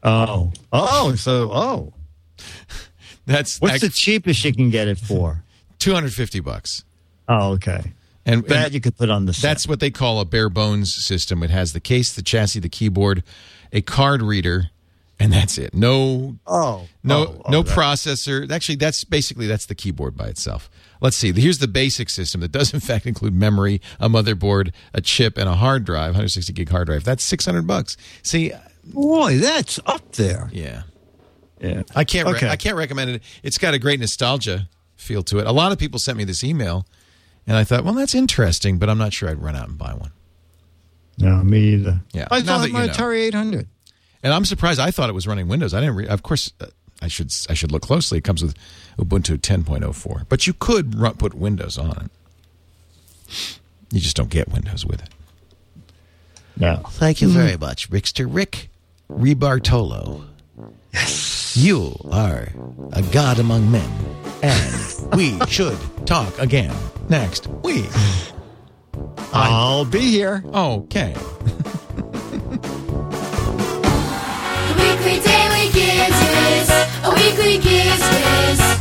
Oh. Oh, so, oh. (laughs) That's What's the cheapest you can get it for? (laughs) 250 bucks. Oh, okay. And, That you could put on the set. that's what they call a bare bones system. It has the case, the chassis, the keyboard, a card reader, and that's it. No Oh. no oh, oh, no that- processor. Actually, that's basically that's the keyboard by itself. Let's see. Here's the basic system that does in (laughs) fact include memory, a motherboard, a chip, and a hard drive, 160 gig hard drive. That's 600 bucks. See, Boy, that's up there. yeah. Yeah. I can't. re- I can't recommend it. It's got a great nostalgia feel to it. A lot of people sent me this email, and I thought, well, that's interesting, but I'm not sure I'd run out and buy one. No, me either. Yeah. I Now thought my you know. Atari 800. And I'm surprised. I thought it was running Windows. I didn't. Re- of course, uh, I should. I should look closely. It comes with Ubuntu 10.04, but you could run, put Windows on it. You just don't get Windows with it. No. Thank you very much, Rickster Rick DeBartolo. Yes. You are a god among men, and we should talk again next week. I'll be here. Okay. Weekly daily a weekly gizzards.